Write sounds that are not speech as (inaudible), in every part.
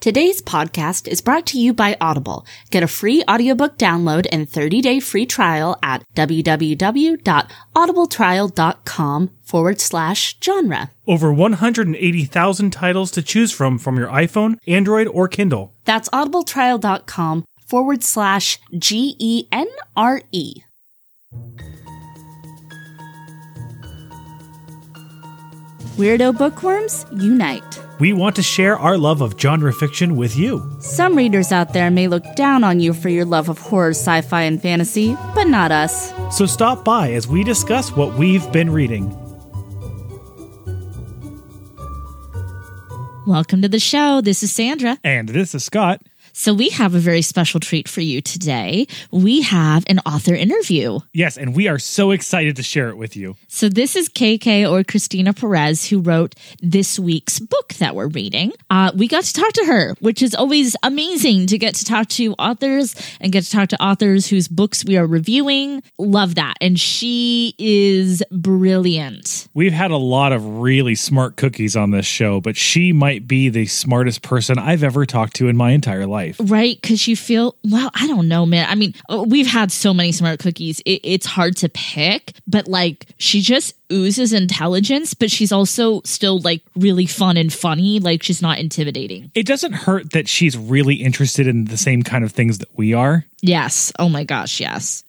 Today's podcast is brought to you by Audible. Get a free audiobook download and 30-day free trial at www.audibletrial.com forward slash genre. Over 180,000 titles to choose from from your iPhone, Android, or Kindle. That's audibletrial.com forward slash G-E-N-R-E. Weirdo bookworms, unite. We want to share our love of genre fiction with you. Some readers out there may look down on you for your love of horror, sci fi, and fantasy, but not us. So stop by as we discuss what we've been reading. Welcome to the show. This is Sandra. And this is Scott. So, we have a very special treat for you today. We have an author interview. Yes, and we are so excited to share it with you. So, this is KK or Christina Perez, who wrote this week's book that we're reading. Uh, we got to talk to her, which is always amazing to get to talk to authors and get to talk to authors whose books we are reviewing. Love that. And she is brilliant. We've had a lot of really smart cookies on this show, but she might be the smartest person I've ever talked to in my entire life. Right? Because you feel, well, I don't know, man. I mean, uh, we've had so many smart cookies. It, it's hard to pick, but like she just oozes intelligence, but she's also still like really fun and funny. Like she's not intimidating. It doesn't hurt that she's really interested in the same kind of things that we are. Yes. Oh my gosh. Yes.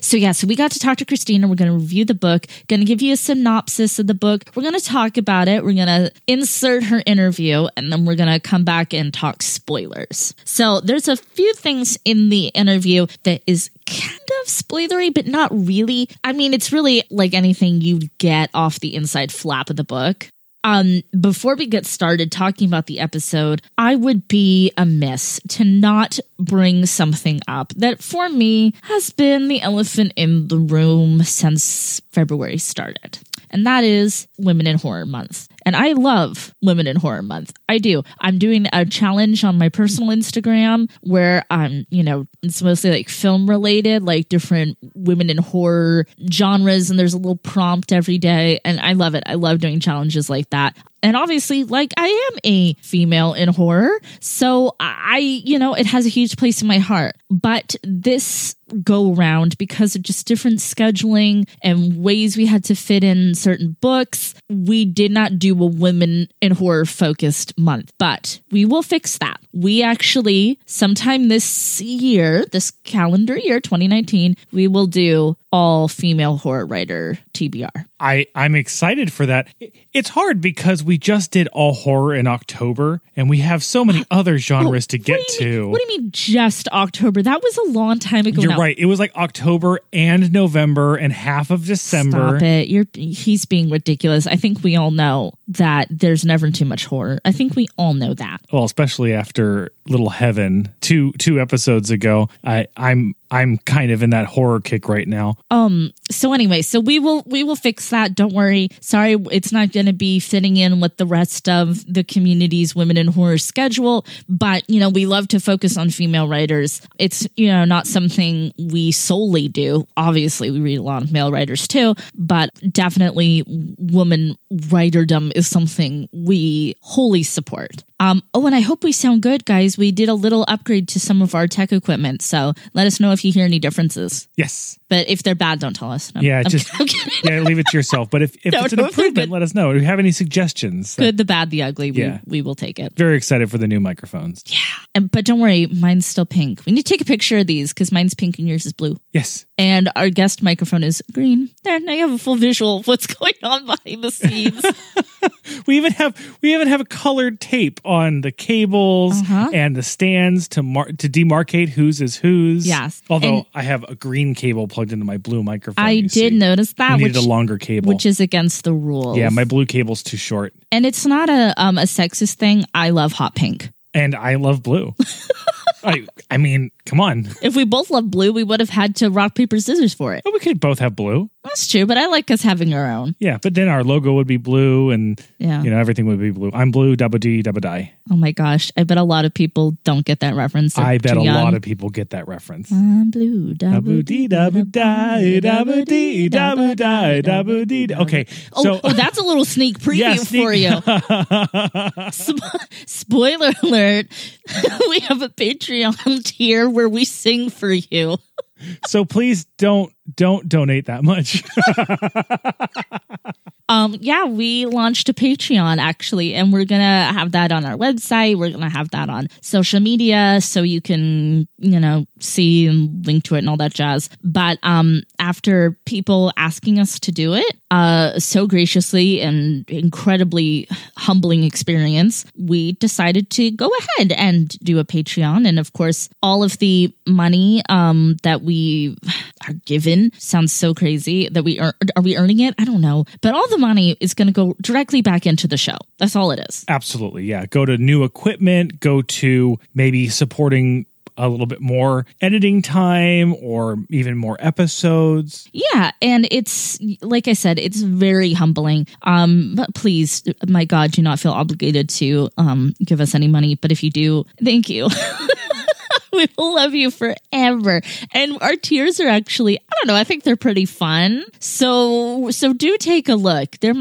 So yeah, so we got to talk to Christina. We're going to review the book, going to give you a synopsis of the book. We're going to talk about it. We're going to insert her interview and then we're going to come back and talk spoilers. So there's a few things in the interview that is kind of spoilery, but not really. I mean, it's really like anything you'd get off the inside flap of the book. Um, before we get started talking about the episode, I would be amiss to not bring something up that for me has been the elephant in the room since February started. And that is Women in Horror Month. And I love Women in Horror Month. I do. I'm doing a challenge on my personal Instagram where I'm, you know, it's mostly like film related, like different women in horror genres. And there's a little prompt every day. And I love it. I love doing challenges like that. And obviously, like I am a female in horror. So I, you know, it has a huge place in my heart. But this go around because of just different scheduling and ways we had to fit in certain books, we did not do a women in horror focused month. But we will fix that. We actually, sometime this year, this calendar year, 2019, we will do all female horror writer TBR. I, I'm excited for that. It's hard because we just did all horror in October and we have so many (gasps) other genres oh, to get Oh, to. mean- what do you mean just October? That was a long time ago. You're now. right. It was like October and November and half of December. Stop it. You're he's being ridiculous. I think we all know that there's never too much horror. I think we all know that. Well, especially after Little Heaven two two episodes ago. I I'm I'm kind of in that horror kick right now. Um so anyway, so we will we will fix that. Don't worry. Sorry it's not going to be fitting in with the rest of the community's women in horror schedule, but you know, we love to focus on female writers. It's, you know, not something we solely do. Obviously, we read a lot of male writers too, but definitely woman writerdom is something we wholly support. Um, oh, and I hope we sound good, guys. We did a little upgrade to some of our tech equipment, so let us know if you hear any differences. Yes. But if they're bad, don't tell us. I'm- Yeah, I'm- just (laughs) (laughs) yeah, leave it to yourself. But if, if No, it's an no, improvement, let us know. If you have any suggestions, good, the bad, the ugly. We, Yeah. we will take it. very excited for the new microphones. Yeah, and, but don't worry, mine's still pink. We need to take a picture of these because mine's pink and yours is blue. Yes. And our guest microphone is green. There, now you have a full visual of what's (laughs) going on behind the scenes. (laughs) We even have we even have colored tape on the cables Uh-huh. and the stands to mar- to demarcate whose is whose. Yes. Although And- I have a green cable plugged into my blue microphone. I did see. notice that, I needed which, a longer cable. which is against the rules. yeah, my blue cable's too short, and it's not a um a sexist thing. I love hot pink. and I love blue. (laughs) I I mean, come on. If we both love blue, we would have had to rock, paper, scissors for it. But we could both have blue. That's true, but I like us having our own. Yeah, but then our logo would be blue and Yeah. you know everything would be blue. I'm blue, double D, double die. Oh my gosh. I bet a lot of people don't get that reference. I bet a young. lot of people get that reference. I'm blue. Double D, double die, double D, double die, double D. Okay, Oh, so oh, that's a little sneak (laughs) preview Yeah, sneak- for you. (laughs) Sp- spoiler alert: (laughs) we have a Patreon tier where we sing for you. (laughs) so please don't don't donate that much. (laughs) Um, yeah, we launched a Patreon actually, and we're gonna have that on our website. We're gonna have that on social media, so you can, you know, see and link to it and all that jazz. But um, after people asking us to do it, uh, so graciously and incredibly humbling experience, we decided to go ahead and do a Patreon. And of course, all of the money um that we are given sounds so crazy that we are are we earning it? I don't know, but all the money is going to go directly back into the show. That's all it is. Absolutely, yeah. Go to new equipment. Go to maybe supporting a little bit more editing time or even more episodes. Yeah, and it's like I said, it's very humbling. Um, but please, my God, do not feel obligated to um give us any money. But if you do, thank you. (laughs) we will love you forever. And our tiers are actually, I don't know, I think they're pretty fun. So so do take a look. They're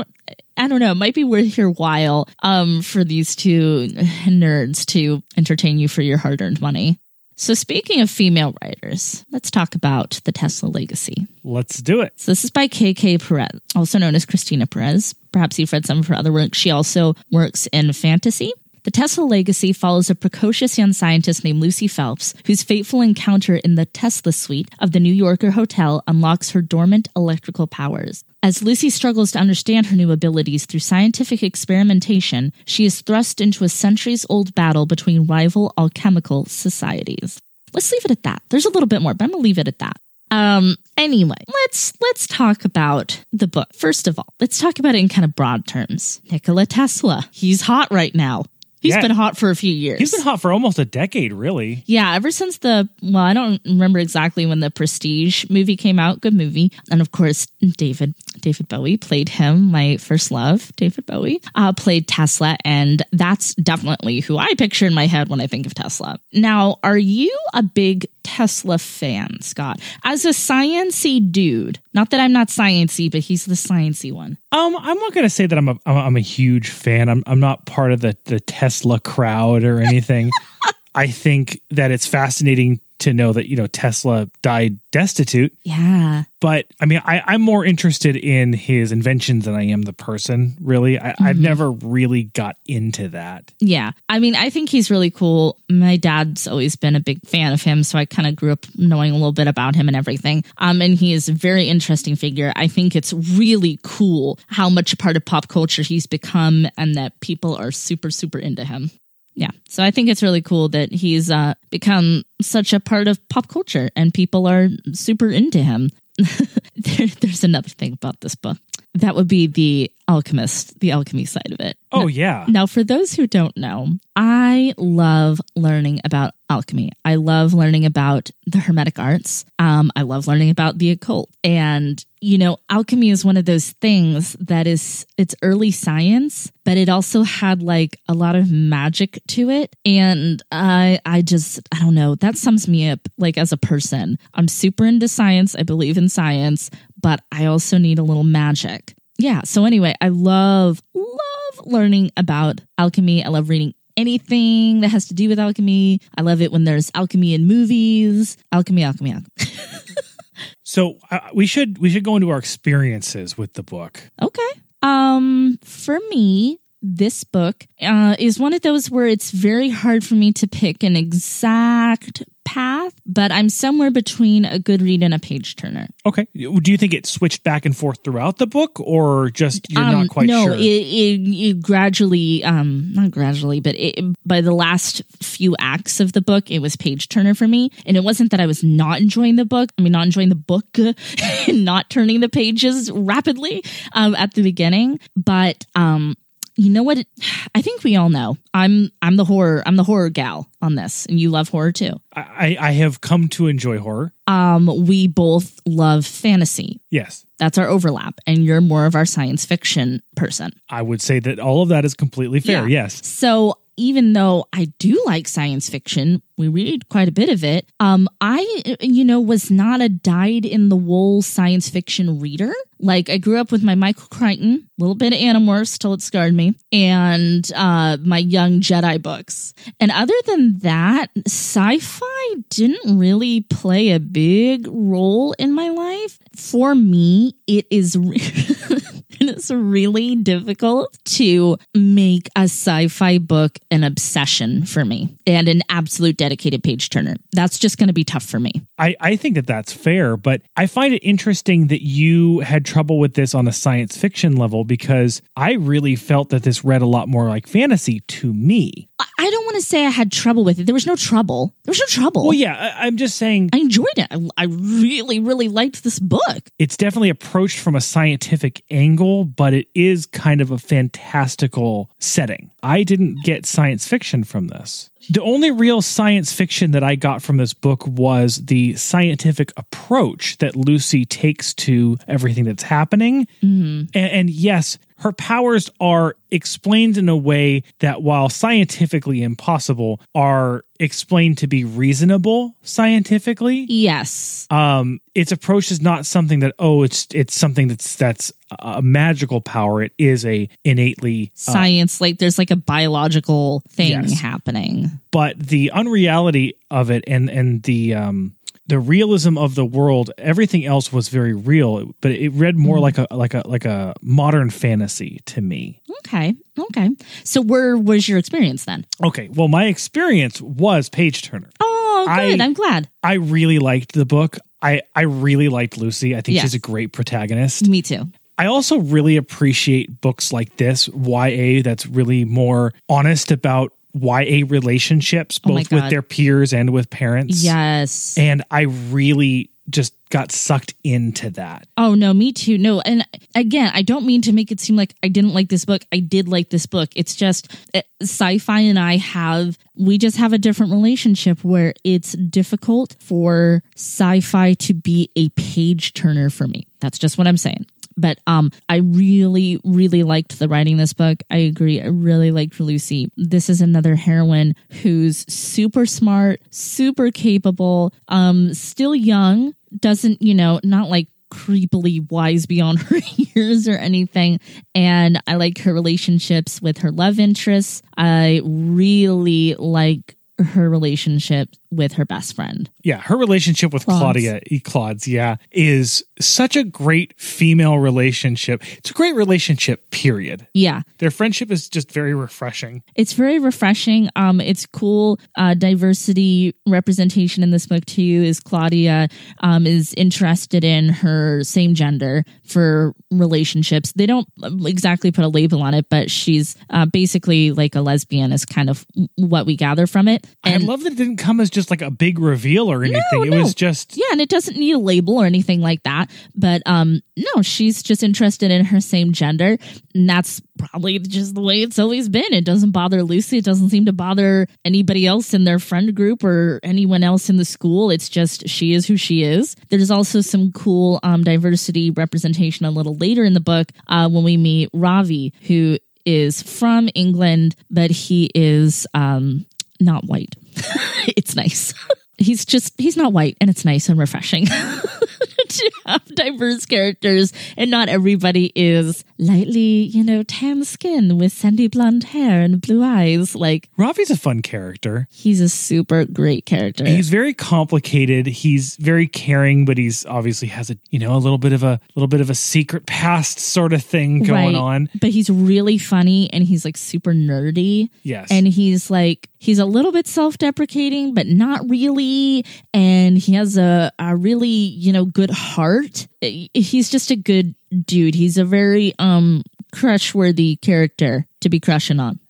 I don't know, it might be worth your while um for these two nerds to entertain you for your hard-earned money. So speaking of female writers, let's talk about the Tesla legacy. Let's do it. So this is by KK Perez, also known as Christina Perez. Perhaps you've read some of her other work. She also works in fantasy. The Tesla legacy follows a precocious young scientist named Lucy Phelps, whose fateful encounter in the Tesla suite of the New Yorker hotel unlocks her dormant electrical powers. As Lucy struggles to understand her new abilities through scientific experimentation, she is thrust into a centuries old battle between rival alchemical societies. Let's leave it at that. There's a little bit more, but I'm going to leave it at that. Um anyway, let's let's talk about the book. First of all, let's talk about it in kind of broad terms. Nikola Tesla. He's hot right now. He's Yeah. been hot for a few years. He's been hot for almost a decade, really. Yeah, ever since the well, I don't remember exactly when the Prestige movie came out. Good movie, and of course, David David Bowie played him. My first love, David Bowie, uh, played Tesla, and that's definitely who I picture in my head when I think of Tesla. Now, are you a big Tesla fan, Scott? As a sciency dude, not that I'm not sciency, but he's the sciency one. Um, I'm not going to say that I'm a I'm a- I'm a huge fan. I'm I'm not part of the the Tesla crowd or anything. (laughs) I think that it's fascinating to know that you know Tesla died destitute, Yeah, but I mean I I'm more interested in his inventions than I am the person. Really, I, I've never really got into that. Yeah. I mean, I think he's really cool. My dad's always been a big fan of him, so I kind of grew up knowing a little bit about him and everything. Um, and he is a very interesting figure. I think it's really cool how much a part of pop culture he's become and that people are super, super into him. Yeah. So I think it's really cool that he's uh, become such a part of pop culture and people are super into him. (laughs) there, there's another thing about this book. That would be the alchemist, the alchemy side of it. Oh yeah, Now, for those who don't know, I love learning about alchemy. I love learning about the Hermetic arts. Um, I love learning about the occult. And, you know, alchemy is one of those things that is, it's early science, but it also had like a lot of magic to it. And I, I just, I don't know, that sums me up like as a person. I'm super into science. I believe in science, but I also need a little magic. Yeah so anyway i love love learning about alchemy. I love reading anything that has to do with alchemy. I love it when there's alchemy in movies. Alchemy alchemy, alchemy. (laughs) so uh, we should we should go into our experiences with the book. okay. Um for me this book uh, is one of those where it's very hard for me to pick an exact path, but I'm somewhere between a good read and a page turner. Okay, do you think it switched back and forth throughout the book, or just you're not quite Um, no, sure? it, it, it gradually, um, not gradually, but it, by the last few acts of the book, it was page turner for me. And it wasn't that I was not enjoying the book. I mean, not enjoying the book (laughs) and not turning the pages rapidly um, at the beginning, but um, you know what? I think we all know. I'm I'm the horror I'm the horror gal on this, and you love horror too. I, I have come to enjoy horror. Um, we both love fantasy. Yes. That's our overlap, and you're more of our science fiction person. I would say that all of that is completely fair. Yeah. Yes. So even though I do like science fiction, we read quite a bit of it. Um, I, you know, was not a dyed in the wool science fiction reader. Like I grew up with my Michael Crichton, a little bit of Animorphs till it scarred me, and uh, my Young Jedi books. And other than that, sci-fi didn't really play a big role in my life. For me, it is. (laughs) Re- (laughs) it's really difficult to make a sci-fi book an obsession for me and an absolute dedicated page turner. That's just going to be tough for me. I, I think that that's fair, but I find it interesting that you had trouble with this on a science fiction level because I really felt that this read a lot more like fantasy to me. I don't want to say I had trouble with it. There was no trouble. There was no trouble. Well, yeah, I, I'm just saying I enjoyed it. I, I really, really liked this book. it's definitely approached from a scientific angle, but it is kind of a fantastical setting. I didn't get science fiction from this. The only real science fiction that I got from this book was the scientific approach that Lucy takes to everything that's happening. Mm-hmm. And, and yes, her powers are explained in a way that, while scientifically impossible, are explained to be reasonable scientifically Yes. um its approach is not something that oh it's it's something that's that's a magical power it is a innately uh, Science, like there's like a biological thing Yes. happening. but the unreality of it and and the um the realism of the world everything else was very real but it read more mm-hmm. like a like a like a modern fantasy to me Okay. Okay. So where was your experience then? okay well my experience was page turner Oh, good. I- I'm glad. i really liked the book i i really liked lucy i think Yes. she's a great protagonist Me too. I also really appreciate books like this, YA, that's really more honest about YA relationships, Oh both with their peers and with parents. Yes. And I really just got sucked into that. Oh no, me too. No, and again, I don't mean to make it seem like I didn't like this book. I did like this book. It's just uh, sci-fi and I have we just have a different relationship where it's difficult for sci-fi to be a page turner for me. That's just what I'm saying. But um I really really liked the writing this book. I agree. I really liked Lucy. This is another heroine who's super smart, super capable, um still young, doesn't, you know, not like creepily wise beyond (laughs) her years or anything. And I like her relationships with her love interests. I really like her relationship with her best friend. Yeah, her relationship with Claude's. Claudia, E. Claude's, yeah, is such a great female relationship. It's a great relationship, period. Yeah. Their friendship is just very refreshing. It's very refreshing. Um, it's cool. Uh, diversity representation in this book too is Claudia um, is interested in her same gender for relationships. They don't exactly put a label on it, but she's uh, basically like a lesbian. Is kind of what we gather from it. I love that it didn't come as just like a big reveal or anything. it no. was just yeah, and it doesn't need a label or anything like that. But um, no, she's just interested in her same gender, and that's probably just the way it's always been. It doesn't bother Lucy. It doesn't seem to bother anybody else in their friend group or anyone else in the school. It's just she is who she is. There's also some cool um, diversity representation a little later in the book uh, when we meet Ravi, who is from England, but he is um, not white. (laughs) it's nice. he's just he's not white and it's nice and refreshing (laughs) to have diverse characters and not everybody is lightly you know tan skin with sandy blonde hair and blue eyes like Ravi's a fun character. he's a super great character He's very complicated. He's very caring, but he's obviously has a you know a little bit of a little bit of a secret past sort of thing going Right. on. but he's really funny and he's like super nerdy Yes, and he's like he's a little bit self-deprecating but not really and he has a, a really you know good heart he's just a good dude he's a very um crush worthy character to be crushing on (laughs)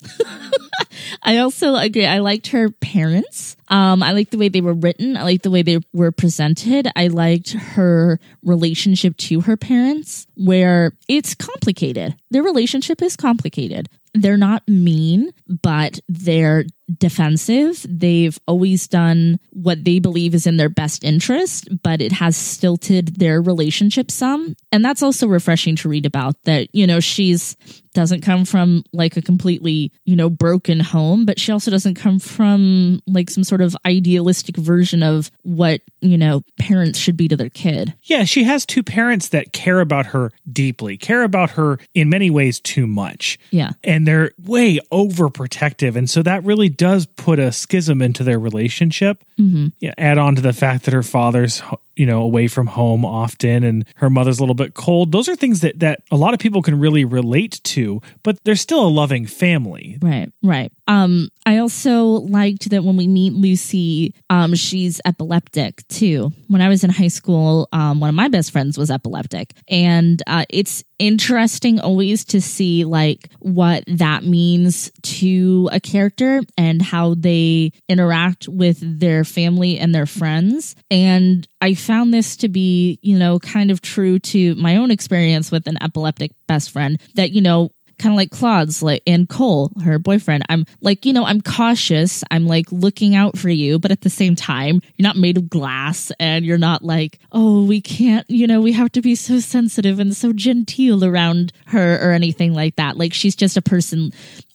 I also agree. I liked her parents. Um, I liked the way they were written. I liked the way they were presented. I liked her relationship to her parents, where it's complicated. Their relationship is complicated. they're not mean, but they're defensive. They've always done what they believe is in their best interest, but it has stilted their relationship some. And that's also refreshing to read about that, you know, she's doesn't come from like a completely, you know, broken home, but she also doesn't come from like some sort of idealistic version of what, you know, parents should be to their kid. Yeah, she has two parents that care about her deeply, care about her in many ways too much. Yeah. And they're way overprotective. And so that really does put a schism into their relationship. Mm-hmm. Yeah, add on to the fact that her father's you know away from home often and her mother's a little bit cold. Those are things that that a lot of people can really relate to but they're still a loving family. Right right. Um i also liked that when we meet lucy um she's epileptic too. When i was in high school um one of my best friends was epileptic and uh, it's interesting always to see like what that means to a character and how they interact with their family and their friends. And I found this to be, you know, kind of true to my own experience with an epileptic best friend that, you know, kind of like Claude's like and Cole, her boyfriend. I'm like, you know, I'm cautious. I'm like looking out for you, but at the same time, you're not made of glass and you're not like, oh, we can't, you know, we have to be so sensitive and so genteel around her or anything like that. Like she's just a person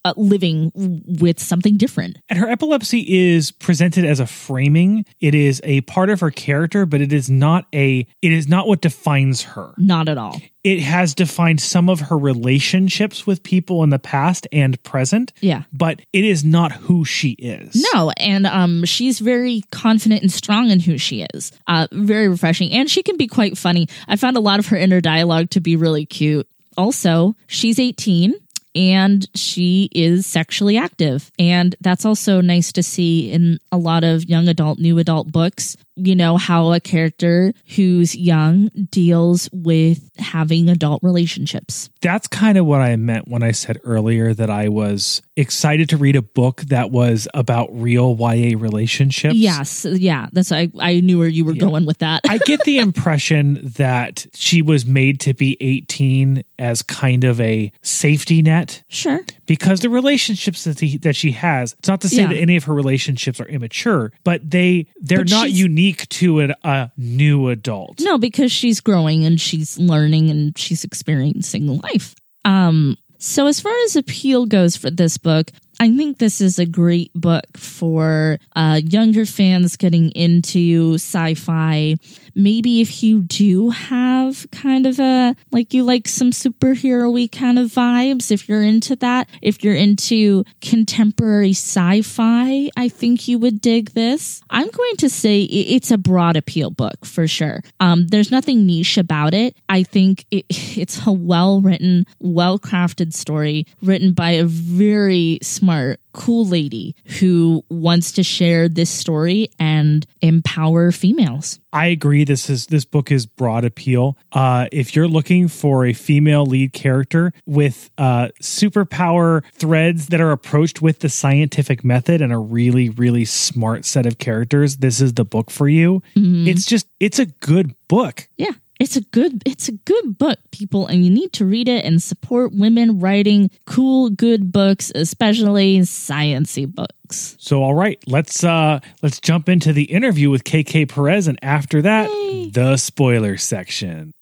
uh, living with something different. And her epilepsy is presented as a framing. It is a part of her character, but it is not a it is not what defines her. Not at all. It has defined some of her relationships with people in the past and present. Yeah. But it is not who she is. No, and um she's very confident and strong in who she is. Uh very refreshing and she can be quite funny. I found a lot of her inner dialogue to be really cute. Also, she's 18 and she is sexually active. And that's also nice to see in a lot of young adult, new adult books you know, how a character who's young deals with having adult relationships. That's kind of what I meant when I said earlier that I was excited to read a book that was about real YA relationships. Yes. Yeah. That's, I, I knew where you were yeah. going with that. I get the (laughs) impression that she was made to be 18 as kind of a safety net. Sure. Because the relationships that, he, that she has, it's not to say yeah. that any of her relationships are immature, but they, they're but not unique to an, a new adult. No, because she's growing and she's learning and she's experiencing life. Um, so as far as appeal goes for this book, I think this is a great book for uh, younger fans getting into sci fi. Maybe if you do have kind of a, like you like some superhero kind of vibes, if you're into that, if you're into contemporary sci fi, I think you would dig this. I'm going to say it's a broad appeal book for sure. Um, there's nothing niche about it. I think it, (laughs) it's a well written, well crafted story written by a very smart, cool lady who wants to share this story and empower females. I agree. This is this book is broad appeal. Uh, if you're looking for a female lead character with uh, superpower threads that are approached with the scientific method and a really really smart set of characters, this is the book for you. Mm-hmm. It's just it's a good book. Yeah, it's a good it's a good book people and you need to read it and support women writing cool good books especially sciency books so all right let's uh let's jump into the interview with kk perez and after that Yay. the spoiler section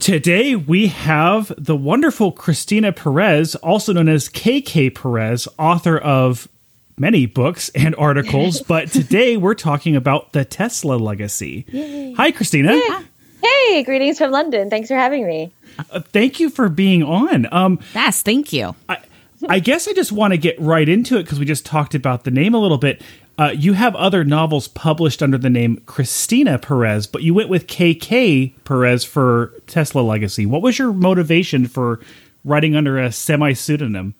Today we have the wonderful Christina Perez, also known as KK Perez, author of many books and articles, (laughs) but today we're talking about the Tesla legacy. Yay. Hi, Christina. Yeah. Hey, greetings from London. Thanks for having me. Uh, thank you for being on. Um, yes, thank you. I, I guess I just want to get right into it because we just talked about the name a little bit. Uh, you have other novels published under the name Christina Perez, but you went with KK Perez for Tesla Legacy. What was your motivation for writing under a semi pseudonym?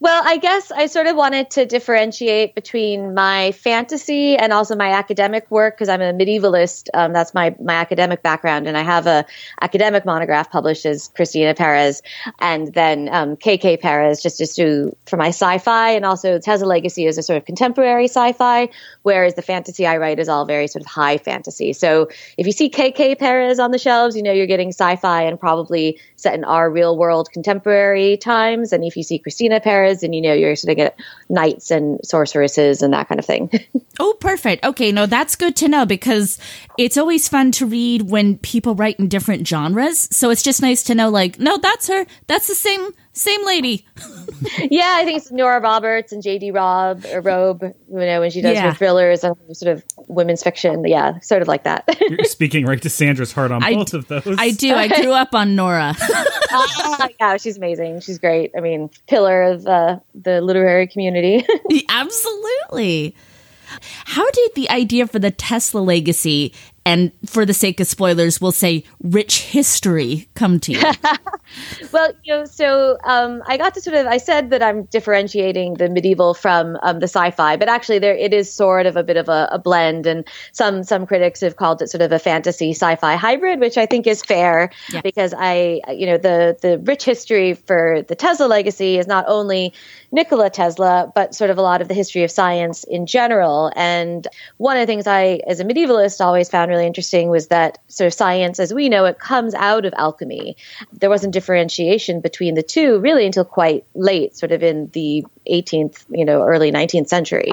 Well, I guess I sort of wanted to differentiate between my fantasy and also my academic work because I'm a medievalist. Um, that's my my academic background, and I have a academic monograph published as Christina Perez, and then um, KK Perez just to do for my sci-fi, and also Tesla Legacy is a sort of contemporary sci-fi, whereas the fantasy I write is all very sort of high fantasy. So if you see KK Perez on the shelves, you know you're getting sci-fi and probably set in our real world contemporary times, and if you see Christina And you know you're sort of get knights and sorceresses and that kind of thing. (laughs) oh, perfect. Okay, no, that's good to know because it's always fun to read when people write in different genres. So it's just nice to know, like, no, that's her. That's the same same lady. yeah, I think it's Nora Roberts and J.D. Robb or Robe. You know, when she does Yeah. her thrillers and sort of women's fiction. Yeah, sort of like that. You're speaking right to Sandra's heart on I- both of those. I do. I grew up on Nora. (laughs) Ah, yeah, she's amazing. She's great. I mean, pillar of uh, the literary community. (laughs) Absolutely. How did the idea for the Tesla legacy and for the sake of spoilers, we'll say rich history come to you? (laughs) Well, you know, so um, I got to sort of I said that I'm differentiating the medieval from um, the sci-fi, but actually there it is sort of a bit of a, a blend, and some some critics have called it sort of a fantasy sci-fi hybrid, which I think is fair Yeah. because I you know the the rich history for the Tesla legacy is not only Nikola Tesla, but sort of a lot of the history of science in general. And one of the things I, as a medievalist, always found really interesting was that sort of science, as we know it, comes out of alchemy. There wasn't differentiation between the two really until quite late, sort of in the 18th, you know, early 19th century.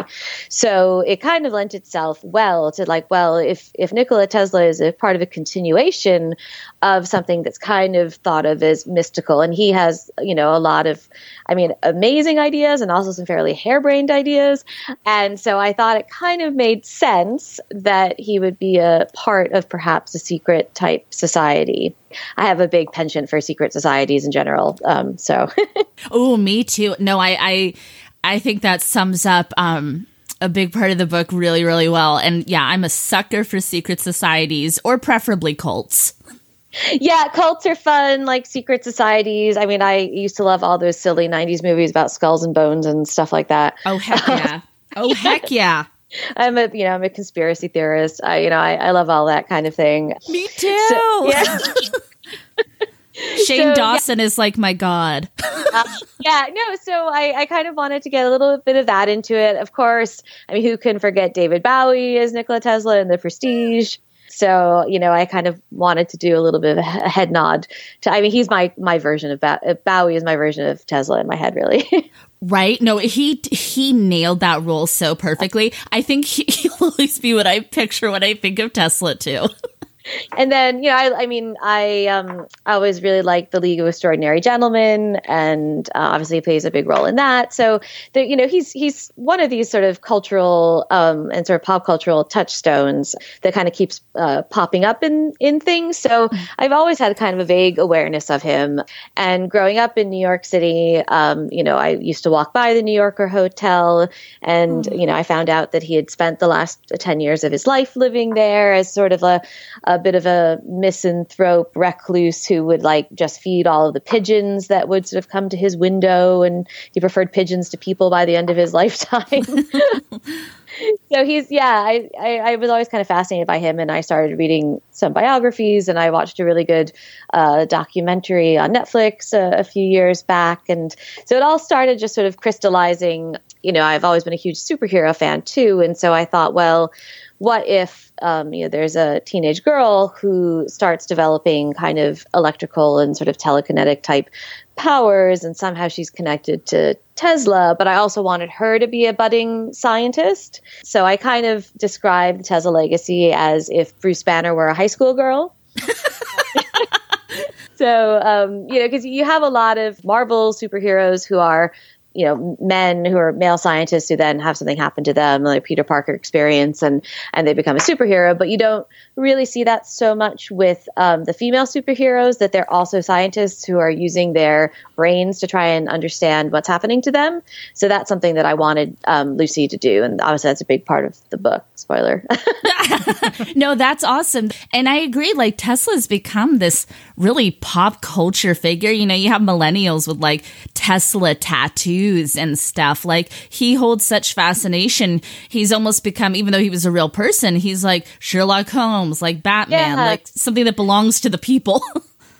So it kind of lent itself well to like, well, if if Nikola Tesla is a part of a continuation of something that's kind of thought of as mystical, and he has, you know, a lot of, I mean, amazing ideas and also some fairly harebrained ideas, and so I thought it kind of made sense that he would be a part of perhaps a secret type society. I have a big penchant for secret societies in general, um, so. (laughs) oh, me too. No, I, I, I think that sums up um, a big part of the book really, really well. And yeah, I'm a sucker for secret societies or preferably cults. Yeah, cults are fun, like secret societies. I mean, I used to love all those silly 90s movies about skulls and bones and stuff like that. Oh heck yeah! (laughs) Oh heck yeah! I'm a, you know, I'm a conspiracy theorist. I, you know, I, I love all that kind of thing. Me too. So, yeah. (laughs) Shane So, yeah. Dawson is like my god. yeah, no, so I, I kind of wanted to get a little bit of that into it. Of course, I mean, who can forget David Bowie as Nikola Tesla in The Prestige? So, you know, I kind of wanted to do a little bit of a head nod to, I mean, he's my, my version of uh, Bowie is my version of Tesla in my head, really. (laughs) Right? No, he he nailed that role so perfectly. I think he, (laughs) he'll always be what I picture when I think of Tesla too. (laughs) and then you know I, I mean I um I always really like the League of Extraordinary Gentlemen and uh, obviously he plays a big role in that. So the, you know he's he's one of these sort of cultural um and sort of pop cultural touchstones that kind of keeps uh, popping up in in things. So I've always had kind of a vague awareness of him. And growing up in New York City um you know I used to walk by the New Yorker Hotel and you know I found out that he had spent the last 10 years of his life living there as sort of a a bit of a misanthrope recluse who would like just feed all of the pigeons that would sort of come to his window and he preferred pigeons to people by the end of his (laughs) lifetime. (laughs) So he's yeah I, I i was always kind of fascinated by him and i started reading some biographies and i watched a really good uh, documentary on netflix a, a few years back and so it all started just sort of crystallizing you know i've always been a huge superhero fan too and so i thought well what if um, you know there's a teenage girl who starts developing kind of electrical and sort of telekinetic type powers and somehow she's connected to Tesla, but I also wanted her to be a budding scientist. So I kind of described the Tesla legacy as if Bruce Banner were a high school girl. (laughs) (laughs) so, um, you know, because you have a lot of Marvel superheroes who are you know men who are male scientists who then have something happen to them like peter parker experience and and they become a superhero but you don't really see that so much with um, the female superheroes that they're also scientists who are using their brains to try and understand what's happening to them so that's something that i wanted um, lucy to do and obviously that's a big part of the book spoiler (laughs) no, that's awesome. And I agree, like Tesla's become this really pop culture figure. You know, you have millennials with like Tesla tattoos and stuff. Like he holds such fascination. He's almost become, even though he was a real person, he's like Sherlock Holmes, like Batman, Yeah. like something that belongs to the people. (laughs)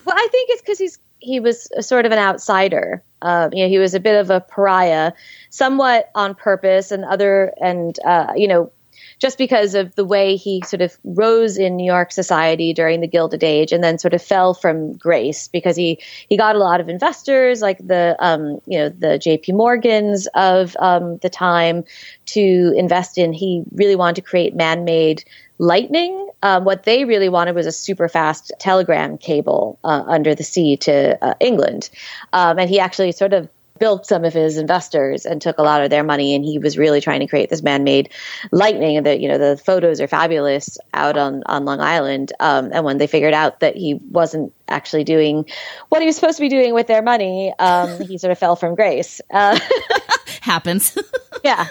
Well, I think it's because he's he was a sort of an outsider. Um, you know, he was a bit of a pariah, somewhat on purpose, and other and uh, you know, just because of the way he sort of rose in New York society during the Gilded Age, and then sort of fell from grace because he he got a lot of investors like the um, you know the J.P. Morgans of um, the time to invest in. He really wanted to create man-made lightning. Um, what they really wanted was a super fast telegram cable uh, under the sea to uh, England. Um, and he actually sort of bilked some of his investors and took a lot of their money. And he was really trying to create this man-made lightning. And the you know the photos are fabulous out on on Long Island. Um, and when they figured out that he wasn't actually doing what he was supposed to be doing with their money, um, he sort of fell from grace. Uh, (laughs) Happens. (laughs) yeah.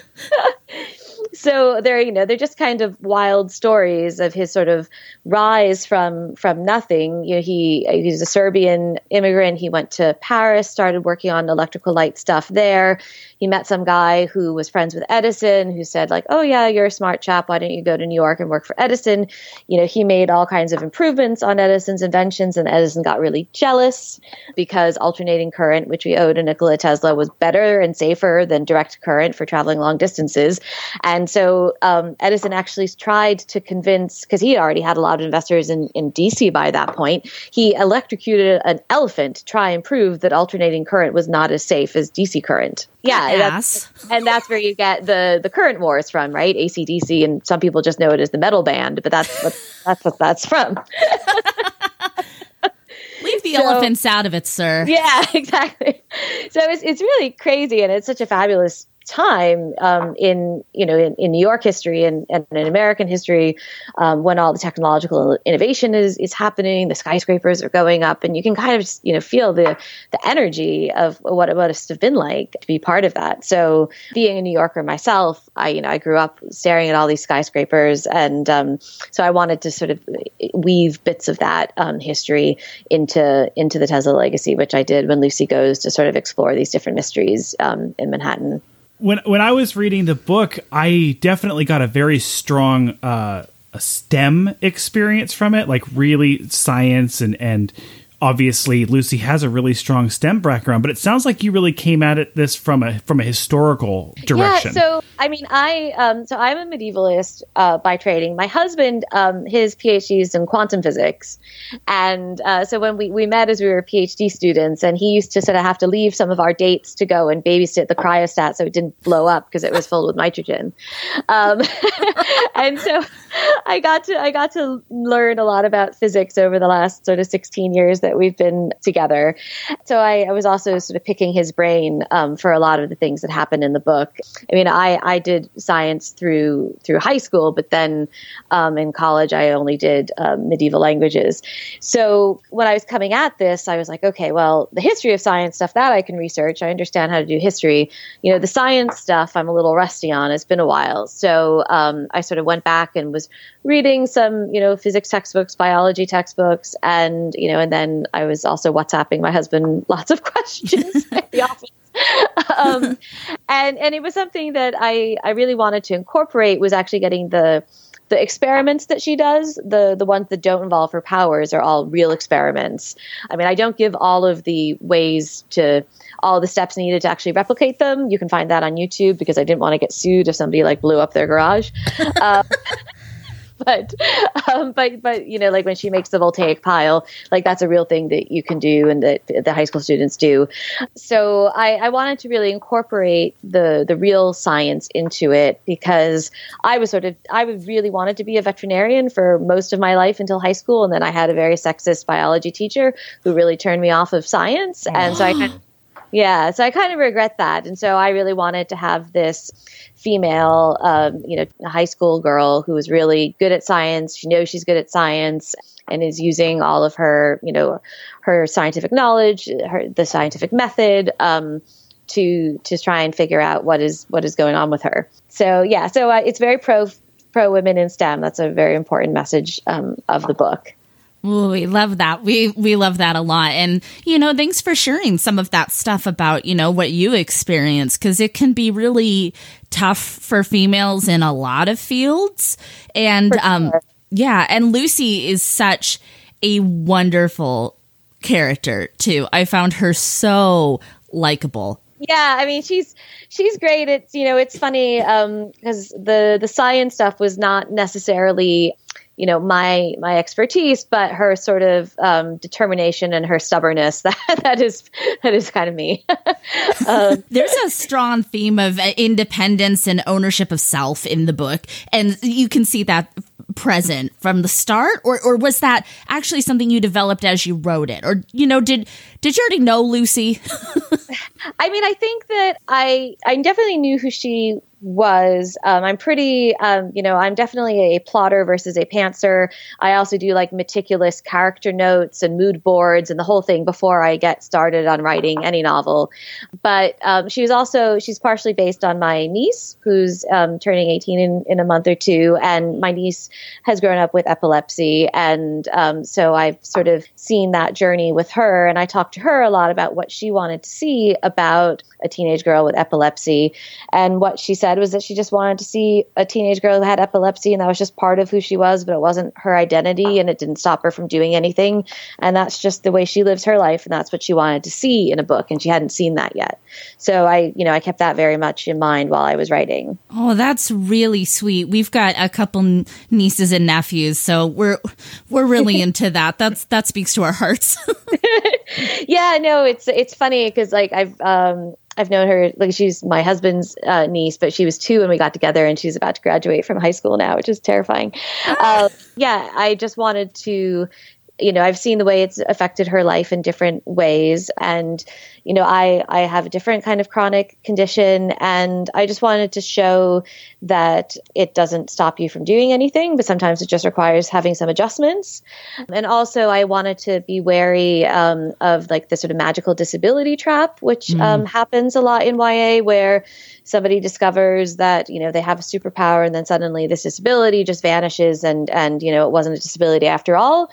So they're you know they're just kind of wild stories of his sort of rise from from nothing. You know, he he's a Serbian immigrant. He went to Paris, started working on electrical light stuff there. He met some guy who was friends with Edison, who said like, "Oh yeah, you're a smart chap. Why don't you go to New York and work for Edison?" You know, he made all kinds of improvements on Edison's inventions, and Edison got really jealous because alternating current, which we owed to Nikola Tesla, was better and safer than direct current for traveling long distances. And so um, Edison actually tried to convince, because he already had a lot of investors in, in DC by that point, he electrocuted an elephant to try and prove that alternating current was not as safe as DC current. Yeah, that's, and that's where you get the the current wars from, right? ACDC, and some people just know it as the metal band, but that's what (laughs) that's what that's from. (laughs) Leave the So- elephants out of it, sir. Yeah, (laughs) exactly. So it's it's really crazy, and it's such a fabulous time um, in you know in, in New York history and, and in American history um, when all the technological innovation is is happening, the skyscrapers are going up, and you can kind of you know feel the the energy of what it must have been like to be part of that. So being a New Yorker myself, I you know I grew up staring at all these skyscrapers, and um, so I wanted to sort of weave bits of that um, history into into the Tesla legacy, which I did when Lucy goes to sort of explore these different mysteries um, in Manhattan. When when I was reading the book, I definitely got a very strong uh, a STEM experience from it, like really science and and obviously Lucy has a really strong STEM background, but it sounds like you really came at it this from a from a historical direction. Yeah, so I mean, I um, so I'm a medievalist uh, by training. My husband, um, his PhD is in quantum physics, and uh, so when we we met as we were PhD students, and he used to sort of have to leave some of our dates to go and babysit the cryostat so it didn't blow up because it was filled with nitrogen. Um, (laughs) and so I got to I got to learn a lot about physics over the last sort of 16 years that we've been together. So I, I was also sort of picking his brain um, for a lot of the things that happened in the book. I mean, I, I did science through through high school, but then um, in college I only did um, medieval languages. So when I was coming at this, I was like, okay, well, the history of science stuff that I can research. I understand how to do history. You know, the science stuff I'm a little rusty on. It's been a while, so um, I sort of went back and was reading some, you know, physics textbooks, biology textbooks, and you know, and then I was also WhatsApping my husband (laughs) lots of questions (laughs) at the office. (laughs) um, and and it was something that I I really wanted to incorporate was actually getting the the experiments that she does, the the ones that don't involve her powers, are all real experiments. I mean, I don't give all of the ways to all the steps needed to actually replicate them. You can find that on YouTube because I didn't want to get sued if somebody like blew up their garage. Um, (laughs) but um, but but you know like when she makes the voltaic pile like that's a real thing that you can do and that the high school students do. So I, I wanted to really incorporate the the real science into it because I was sort of I really wanted to be a veterinarian for most of my life until high school. And then I had a very sexist biology teacher who really turned me off of science. And so I kind of yeah, so I kind of regret that, and so I really wanted to have this female, um, you know, high school girl who is really good at science. She knows she's good at science and is using all of her, you know, her scientific knowledge, her the scientific method. Um, to to try and figure out what is what is going on with her. So yeah, so uh, it's very pro pro women in STEM. That's a very important message um, of the book. Ooh, we love that. We we love that a lot. And you know, thanks for sharing some of that stuff about, you know, what you experience cuz it can be really tough for females in a lot of fields. And For um yeah, and Lucy is such a wonderful character too. I found her so likable. yeah i mean she's she's great it's you know it's funny um because the the science stuff was not necessarily you know my my expertise but her sort of um determination and her stubbornness (laughs) that that is that is kind of me (laughs) um, (laughs) There's a strong theme of uh, independence and ownership of self in the book, and you can see that present from the start. Or, or was that actually something you developed as you wrote it? Or you know, did did you already know Lucy? I mean, I think that I I definitely knew who she was. Um, I'm pretty, um, you know, I'm definitely a plotter versus a pantser. I also do like meticulous character notes and mood boards and the whole thing before I get started on writing any novel. But um, she was also she's partially based on my niece, who's um, turning 18 in, in a month or two, and my niece has grown up with epilepsy, and um, so I've sort of seen that journey with her, and I talked to her a lot about what she wanted to see about a teenage girl with epilepsy, and what she said was that she just wanted to see a teenage girl who had epilepsy, and that was just part of who she was, but it wasn't her identity, and it didn't stop her from doing anything, and that's just the way she lives her life, and that's what she wanted to see in a book, and she hadn't seen that yet. So I, you know, I kept that very much in mind while I was writing. Oh, that's really sweet. We've got a couple nieces and nephews, so we're we're really (laughs) into that. That's that speaks to our hearts. (laughs) (laughs) yeah, no, it's it's funny because like I've um I've known her like she's my husband's uh, niece, but she was two when we got together, and she's about to graduate from high school now, which is terrifying. Uh, yeah, I just wanted to, you know, I've seen the way it's affected her life in different ways, and you know, I I have a different kind of chronic condition, and I just wanted to show that it doesn't stop you from doing anything, but sometimes it just requires having some adjustments. And also, I wanted to be wary um, of like the sort of magical disability trap, which um, happens a lot in YA, where somebody discovers that you know they have a superpower, and then suddenly this disability just vanishes, and and you know it wasn't a disability after all.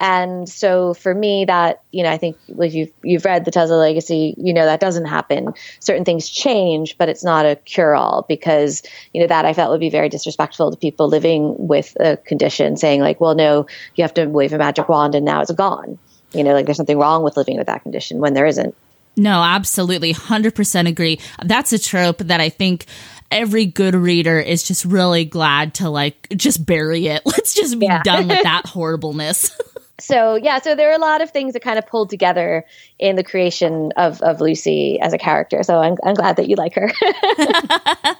And so for me, that you know, I think if you've you've read the Tesla Legacy, you know that doesn't happen. Certain things change, but it's not a cure all because you know that I felt would be very disrespectful to people living with a condition, saying like, well, no, you have to wave a magic wand and now it's gone. You know, like there's something wrong with living with that condition when there isn't. No, absolutely. 100% agree. That's a trope that I think every good reader is just really glad to like just bury it. (laughs) Let's just be Yeah. done with that (laughs) horribleness. So yeah, so there are a lot of things that kind of pulled together in the creation of, of Lucy as a character. So I'm, I'm glad that you like her. (laughs)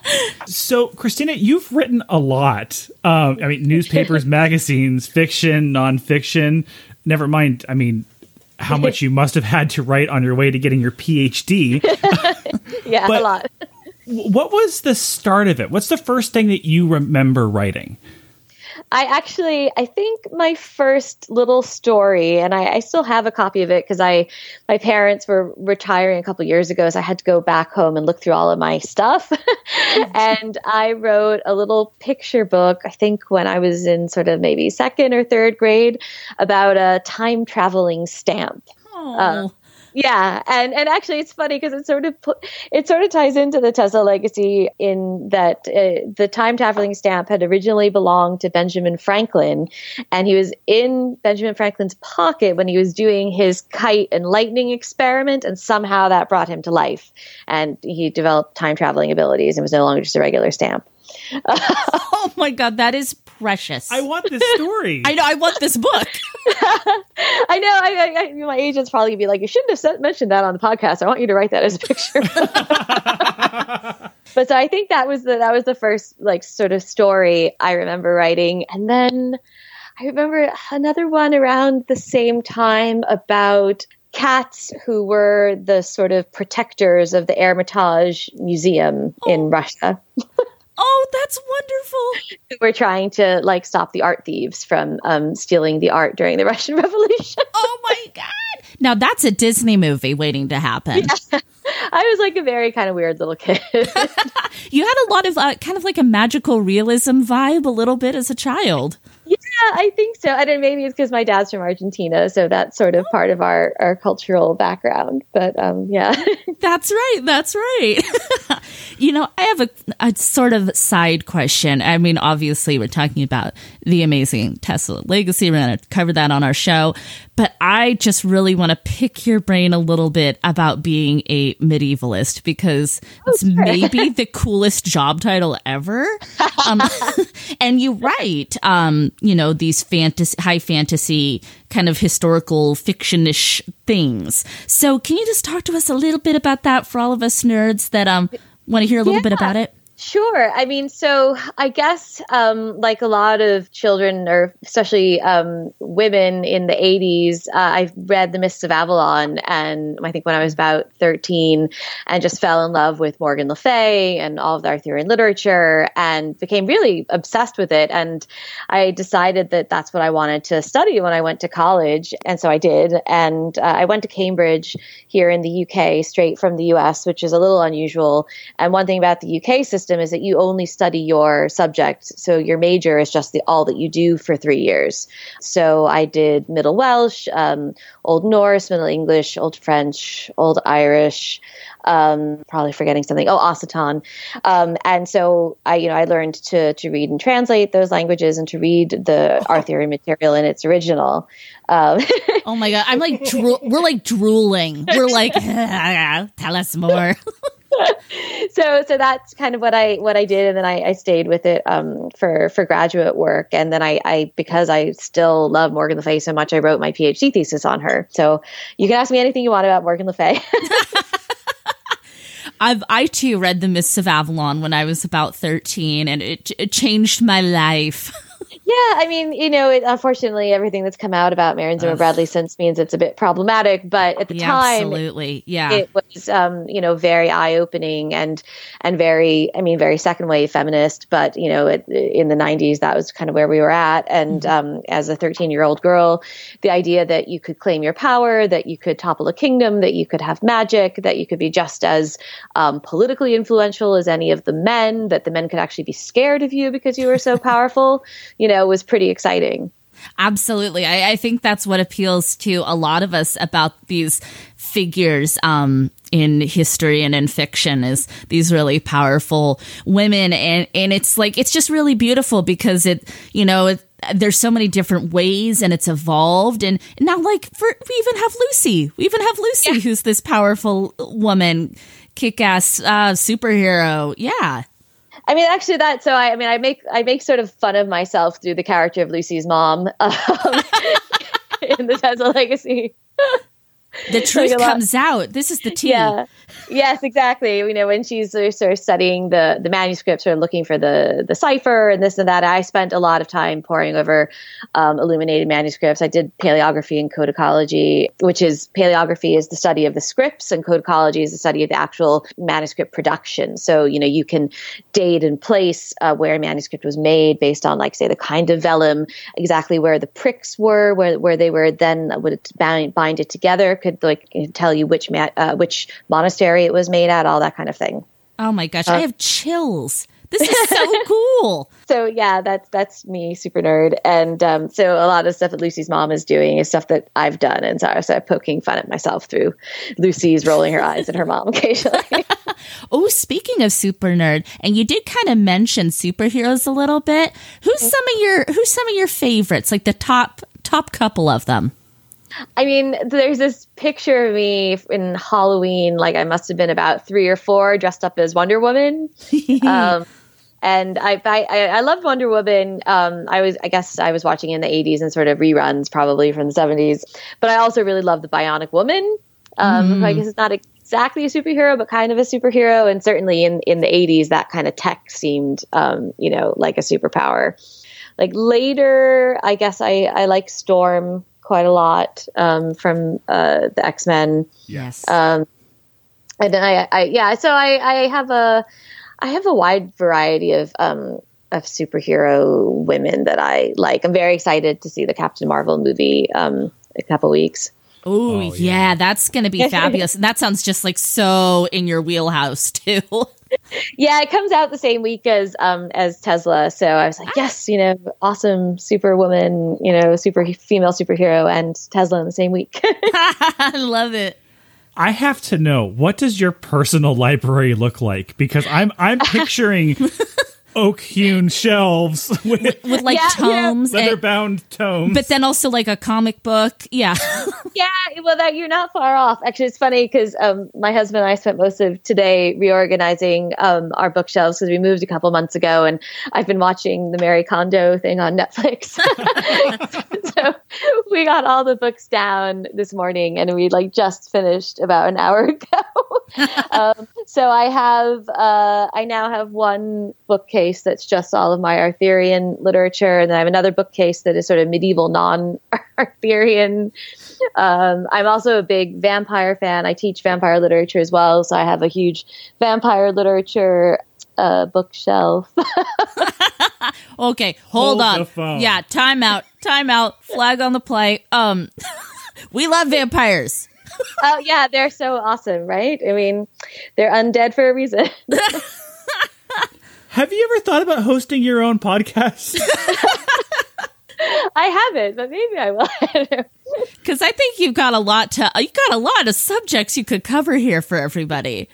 So, Christina, you've written a lot. Um, I mean, newspapers, magazines, fiction, nonfiction. Never mind. I mean, how much you must have had to write on your way to getting your PhD. (laughs) yeah, But- a lot. what was the start of it? What's the first thing that you remember writing? I actually, I think my first little story, and I, I still have a copy of it because I, my parents were retiring a couple years ago, so I had to go back home and look through all of my stuff. (laughs) Mm-hmm. and I wrote a little picture book, I think when I was in sort of maybe second or third grade, about a time traveling stamp. Oh. Yeah, and and actually, it's funny because it sort of it sort of ties into the Tesla legacy in that uh, the time traveling stamp had originally belonged to Benjamin Franklin, and he was in Benjamin Franklin's pocket when he was doing his kite and lightning experiment, and somehow that brought him to life, and he developed time traveling abilities and was no longer just a regular stamp. (laughs) oh my God, that is precious. I want this (laughs) story. I know. I want this book. (laughs) I know. I, I, I, my agent's probably gonna be like, "You shouldn't have said, mentioned that on the podcast. I want you to write that as a picture." but so I think that was the that was the first like sort of story I remember writing, and then I remember another one around the same time about cats who were the sort of protectors of the Hermitage Museum in oh. Russia Oh, that's wonderful. (laughs) were trying to like stop the art thieves from um, stealing the art during the (laughs) Russian Revolution. Oh my God. Now that's a Disney movie waiting to happen. (laughs) I was like a very kind of weird little kid. (laughs) (laughs) You had a lot of uh, kind of like a magical realism vibe a little bit as a child. Yeah, I think so. And then maybe it's because my dad's from Argentina, so that's sort of part of our, our cultural background. But um, yeah. That's right. That's right. you know, I have a, a sort of side question. I mean, obviously, we're talking about the amazing Tesla legacy. We're going to cover that on our show. But I just really want to pick your brain a little bit about being a medievalist because it's (laughs) maybe the coolest job title ever. Um, (laughs) and you write, um, you know, these fantasy, high fantasy kind of historical fictionish things. So can you just talk to us a little bit about that for all of us nerds that um want to hear a little Yeah. bit about it? Sure. I mean, so I guess um, like a lot of children, or especially um, women in the 80s, uh, I read The Mists of Avalon, and I think when I was about 13, and just fell in love with Morgan Le Fay and all of the Arthurian literature, and became really obsessed with it. And I decided that that's what I wanted to study when I went to college, and so I did. And uh, I went to Cambridge here in the UK, straight from the US, which is a little unusual. And one thing about the UK system is that you only study your subject. So your major is just the, all that you do for three years. So I did Middle Welsh, um, Old Norse, Middle English, Old French, Old Irish, um, probably forgetting something. Oh, Occitan. Um, and so I, you know, I learned to, to read and translate those languages and to read the (laughs) Arthurian material in its original. Um, (laughs) Oh my god, I'm like drool- we're like drooling. We're like (laughs) tell us more. (laughs) so so that's kind of what I what I did, and then I, I stayed with it um, for for graduate work, and then I, I because I still love Morgan Le Fay so much, I wrote my PhD thesis on her. So you can ask me anything you want about Morgan Le Fay. (laughs) I've I too read The Mists of Avalon when I was about 13 and it, it changed my life. (laughs) Yeah, I mean, you know, it, unfortunately, everything that's come out about Marion Zimmer Bradley since means it's a bit problematic. But at the Yeah, time, absolutely. Yeah. it was um, you know very eye opening and and very I mean very second wave feminist. But you know it, in the '90s that was kind of where we were at. And um, as a 13 year old girl, the idea that you could claim your power, that you could topple a kingdom, that you could have magic, that you could be just as um, politically influential as any of the men, that the men could actually be scared of you because you were so powerful, you know, was pretty exciting. Absolutely. I, I think that's what appeals to a lot of us about these figures um, in history and in fiction is these really powerful women. And, and it's like, it's just really beautiful because it, you know, it, there's so many different ways and it's evolved. And now, like, for, we even have Lucy. We even have Lucy, who's this powerful woman, kick ass uh, superhero. Yeah. I mean, actually, that. So I, I mean, I make I make sort of fun of myself through the character of Lucy's mom (laughs) um, (laughs) in the Tesla Legacy. The (laughs) truth comes out. This is the tea. Yeah. Yes, exactly. You know, when she's sort of studying the the manuscripts or looking for the the cipher and this and that, I spent a lot of time poring over um, illuminated manuscripts. I did paleography and codicology, which is paleography is the study of the scripts, and codicology is the study of the actual manuscript production. So you know, you can date and place uh, where a manuscript was made based on, like, say, the kind of vellum, exactly where the pricks were, where where they were then would bind, bind it together, could like tell you which ma- uh, which monastery it was made at, all that kind of thing. Oh my gosh, I have chills. This is so (laughs) cool. So yeah, that's that's me, super nerd, and um, so a lot of stuff that Lucy's mom is doing is stuff that I've done, and so I was sort of poking fun at myself through Lucy's rolling her eyes at her mom (laughs) occasionally. (laughs) Oh, speaking of super nerd, and you did kind of mention superheroes a little bit. Who's some of your who's some of your favorites? Like the top top couple of them. I mean, there's this picture of me in Halloween, like I must have been about three or four, dressed up as Wonder Woman. (laughs) um, and I, I, I loved Wonder Woman. Um, I was, I guess, I was watching in the '80s and sort of reruns, probably from the '70s. But I also really loved the Bionic Woman. Um, who I guess it's not exactly a superhero, but kind of a superhero. And certainly in in the '80s, that kind of tech seemed, um, you know, like a superpower. Like later, I guess I, I like Storm quite a lot um, from uh, the X Men. Yes. Um, and then I, I yeah, so I, I have a I have a wide variety of um, of superhero women that I like. I'm very excited to see the Captain Marvel movie um, in a couple weeks. oh, Oh, yeah. yeah. that's going to be (laughs) fabulous. And that sounds just like so in your wheelhouse too. (laughs) yeah, it comes out the same week as um as Tesla. So I was like, yes, you know, awesome superwoman, you know, super female superhero and Tesla in the same week. (laughs) (laughs) I love it. I have to know what does your personal library look like because I'm I'm (laughs) picturing oak hewn shelves (laughs) with, With like Yeah, yeah. tomes, leather bound tomes. but then also like a comic book. Yeah. (laughs) yeah, well, that you're not far off. Actually, it's funny because um, my husband and I spent most of today reorganizing um, our bookshelves because we moved a couple months ago, and I've been watching the Marie Kondo thing on (laughs) Netflix. so we got all the books down this morning, and we like just finished about an hour ago. um, so I have, uh, I now have one bookcase that's just all of my Arthurian literature, and then I have another bookcase that is sort of medieval non-Arthurian um, I'm also a big vampire fan. I teach vampire literature as well, so I have a huge vampire literature uh, bookshelf. (laughs) Okay, hold, Hold on. Yeah, time out. Time out. Flag on the play. Um (laughs) we love vampires. oh yeah, they're so awesome, right? I mean, they're undead for a reason. (laughs) have you ever thought about hosting your own podcast? (laughs) I haven't, but maybe I will. (laughs) Cuz I think you've got a lot to you've got a lot of subjects you could cover here for everybody.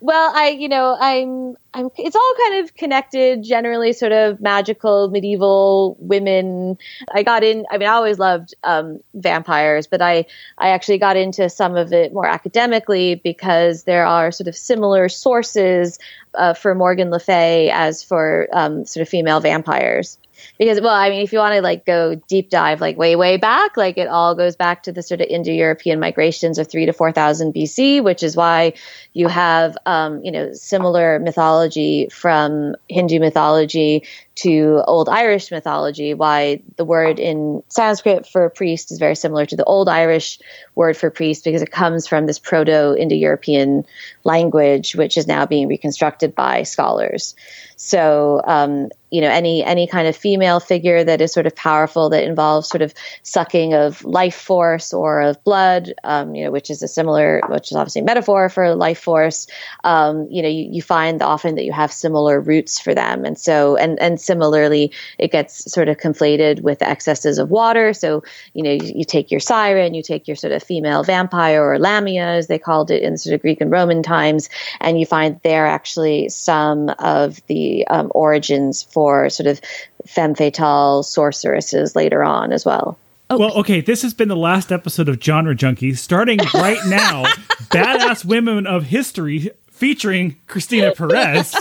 Well, I, you know, I'm, I'm. It's all kind of connected. Generally, sort of magical medieval women. I got in. I mean, I always loved um, vampires, but I, I actually got into some of it more academically because there are sort of similar sources uh, for Morgan Le Fay as for um, sort of female vampires. Because, well, I mean, if you want to like go deep dive, like way, way back, like it all goes back to the sort of Indo-European migrations of three to four thousand BC, which is why you have, um, you know, similar mythology from Hindu mythology to Old Irish mythology. Why the word in Sanskrit for priest is very similar to the Old Irish word for priest because it comes from this Proto-Indo-European language, which is now being reconstructed by scholars. So, um, you know, any any kind of female figure that is sort of powerful that involves sort of sucking of life force or of blood, um, you know, which is a similar, which is obviously a metaphor for life force. Um, you know, you, you find often that you have similar roots for them, and so and and similarly, it gets sort of conflated with the excesses of water. So, you know, you, you take your siren, you take your sort of female vampire or lamia, as they called it in sort of Greek and Roman times, and you find there actually some of the um, origins sort of femme fatale sorceresses later on as well. Well, okay, this has been the last episode of Genre Junkies. Starting right (laughs) now, Badass Women of History featuring Christina Perez.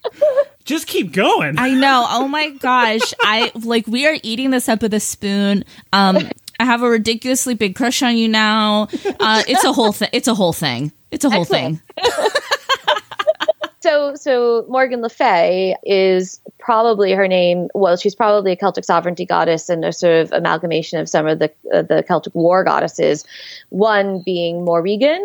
(laughs) Just keep going. I know. Oh my gosh. I like we are eating this up with a spoon. Um I have a ridiculously big crush on you now. Uh it's a whole thing. It's a whole thing. It's a whole Excellent. thing. (laughs) So, so Morgan Le Fay is probably her name. Well, she's probably a Celtic sovereignty goddess and a sort of amalgamation of some of the uh, the Celtic war goddesses. One being Morrigan,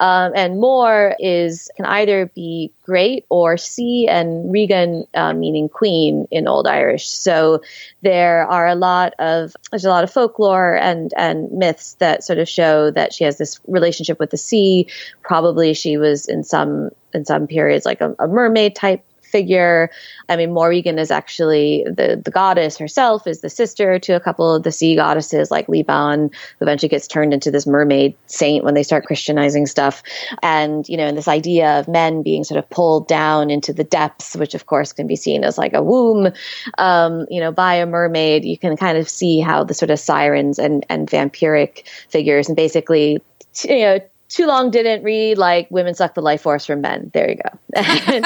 um, and Mor is can either be great or sea, and Regan uh, meaning queen in Old Irish. So there are a lot of there's a lot of folklore and and myths that sort of show that she has this relationship with the sea. Probably she was in some in some periods like a, a mermaid type figure. I mean, Morrigan is actually the the goddess herself is the sister to a couple of the sea goddesses like Liban, who eventually gets turned into this mermaid saint when they start Christianizing stuff. And you know, and this idea of men being sort of pulled down into the depths, which of course can be seen as like a womb, um, you know, by a mermaid. You can kind of see how the sort of sirens and and vampiric figures and basically, you know. Too long didn't read like women suck the life force from men. There you go.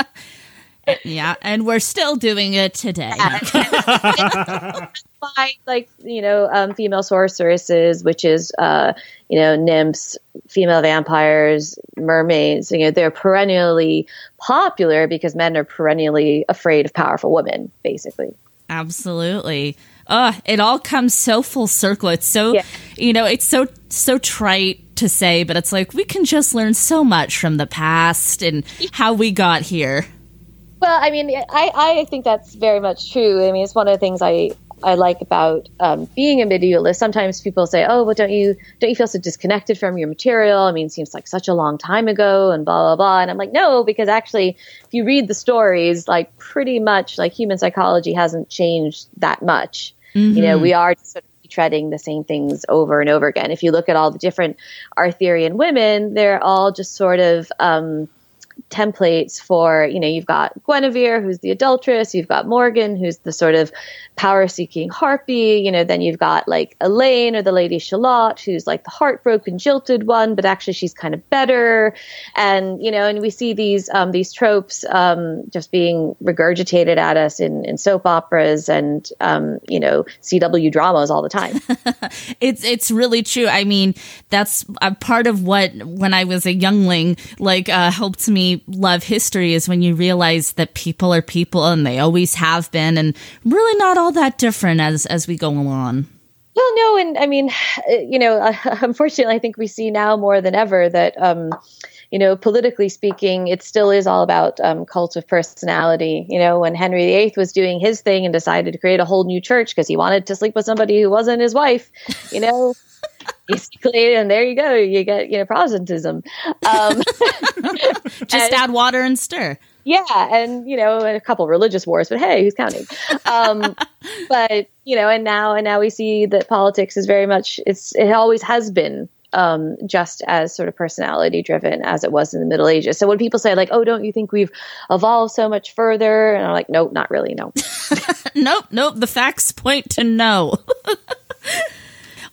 (laughs) Yeah, and we're still doing it today. by (laughs) like you know um, female sorceresses, witches, uh, you know nymphs, female vampires, mermaids. You know they're perennially popular because men are perennially afraid of powerful women, basically. Absolutely. Uh, it all comes so full circle. It's so, Yeah. you know, it's so, so trite to say, but it's like we can just learn so much from the past and how we got here. Well, I mean, I, I think that's very much true. I mean, it's one of the things I I like about um, being a medievalist. Sometimes people say, "Oh, but don't you don't you feel so disconnected from your material? I mean, it seems like such a long time ago, and blah blah blah." And I'm like, no, because actually, if you read the stories, like pretty much, like human psychology hasn't changed that much. Mm-hmm. You know, we are sort of treading the same things over and over again. If you look at all the different Arthurian women, they're all just sort of um, templates for, you know, you've got Guinevere, who's the adulteress, you've got Morgan, who's the sort of power seeking harpy, you know, then you've got like Elaine or the Lady Shalott, who's like the heartbroken, jilted one, but actually she's kind of better. And, you know, and we see these um, these tropes um, just being regurgitated at us in, in soap operas and um, you know, CW dramas all the time. (laughs) it's it's really true. I mean, that's a part of what when I was a youngling, like uh, helped me love history is when you realize that people are people and they always have been and really not all that different as as we go along. Well, no, and I mean, (sighs) you know, (laughs) unfortunately, I think we see now more than ever that, um, you know, politically speaking, it still is all about um, cult of personality. You know, when Henry VIII was doing his thing and decided to create a whole new church because he wanted to sleep with somebody who wasn't his wife, you know. (laughs) basically, and there you go. You get you know Protestantism. Um, (laughs) Just and, add water and stir. Yeah, and you know a couple religious wars, but hey, who's counting? Um, (laughs) but you know, and now and now we see that politics is very much it's it always has been um, just as sort of personality driven as it was in the Middle Ages. So when people say like, "Oh, don't you think we've evolved so much further?" and I'm like, "Nope, not really. No." (laughs) nope, nope. The facts point to no. (laughs)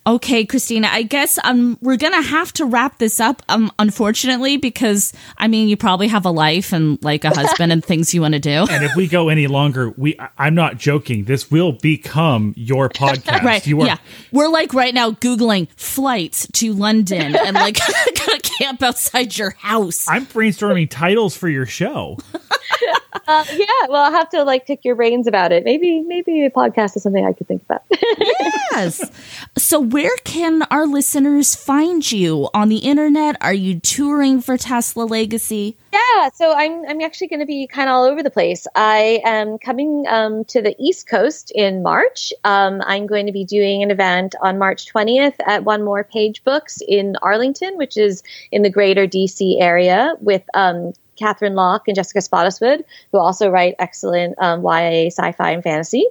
Okay, Christina, I guess um we're gonna have to wrap this up, um, unfortunately, because I mean you probably have a life and like a husband and things you want to do. (laughs) And if we go any longer, we I'm not joking. This will become your podcast. right. You are- yeah. We're like right now Googling flights to London and like (laughs) gonna camp outside your house. I'm brainstorming titles for your show. (laughs) Uh, yeah, well, I'll have to like pick your brains about it. Maybe, maybe a podcast is something I could think about. yes. So, where can our listeners find you on the internet? Are you touring for Tesla Legacy? Yeah, so I'm I'm actually going to be kind of all over the place. I am coming um, to the East Coast in March. Um, I'm going to be doing an event on March 20th at One More Page Books in Arlington, which is in the greater DC area, with um, Katherine Locke and Jessica Spottiswood, who also write excellent um, YA sci-fi and fantasy.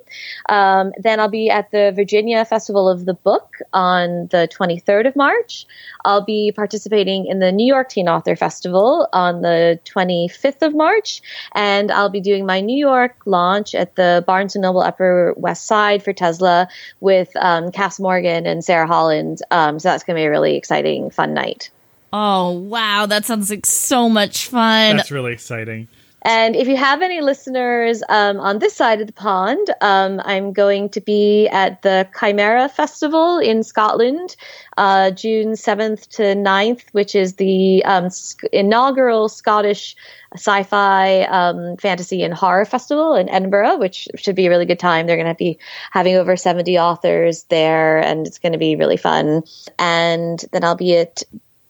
Um, then I'll be at the Virginia Festival of the Book on the 23rd of March. I'll be participating in the New York Teen Author Festival on the 25th of March, and I'll be doing my New York launch at the Barnes & Noble Upper West Side for Tesla with um, Cass Morgan and Sarah Holland. Um, so that's going to be a really exciting, fun night. Oh, wow. That sounds like so much fun. That's really exciting. And if you have any listeners um, on this side of the pond, um, I'm going to be at the Cymera Festival in Scotland, uh, June 7th to 9th, which is the um, sc- inaugural Scottish sci fi, um, fantasy, and horror festival in Edinburgh, which should be a really good time. They're going to be having over 70 authors there, and it's going to be really fun. And then I'll be at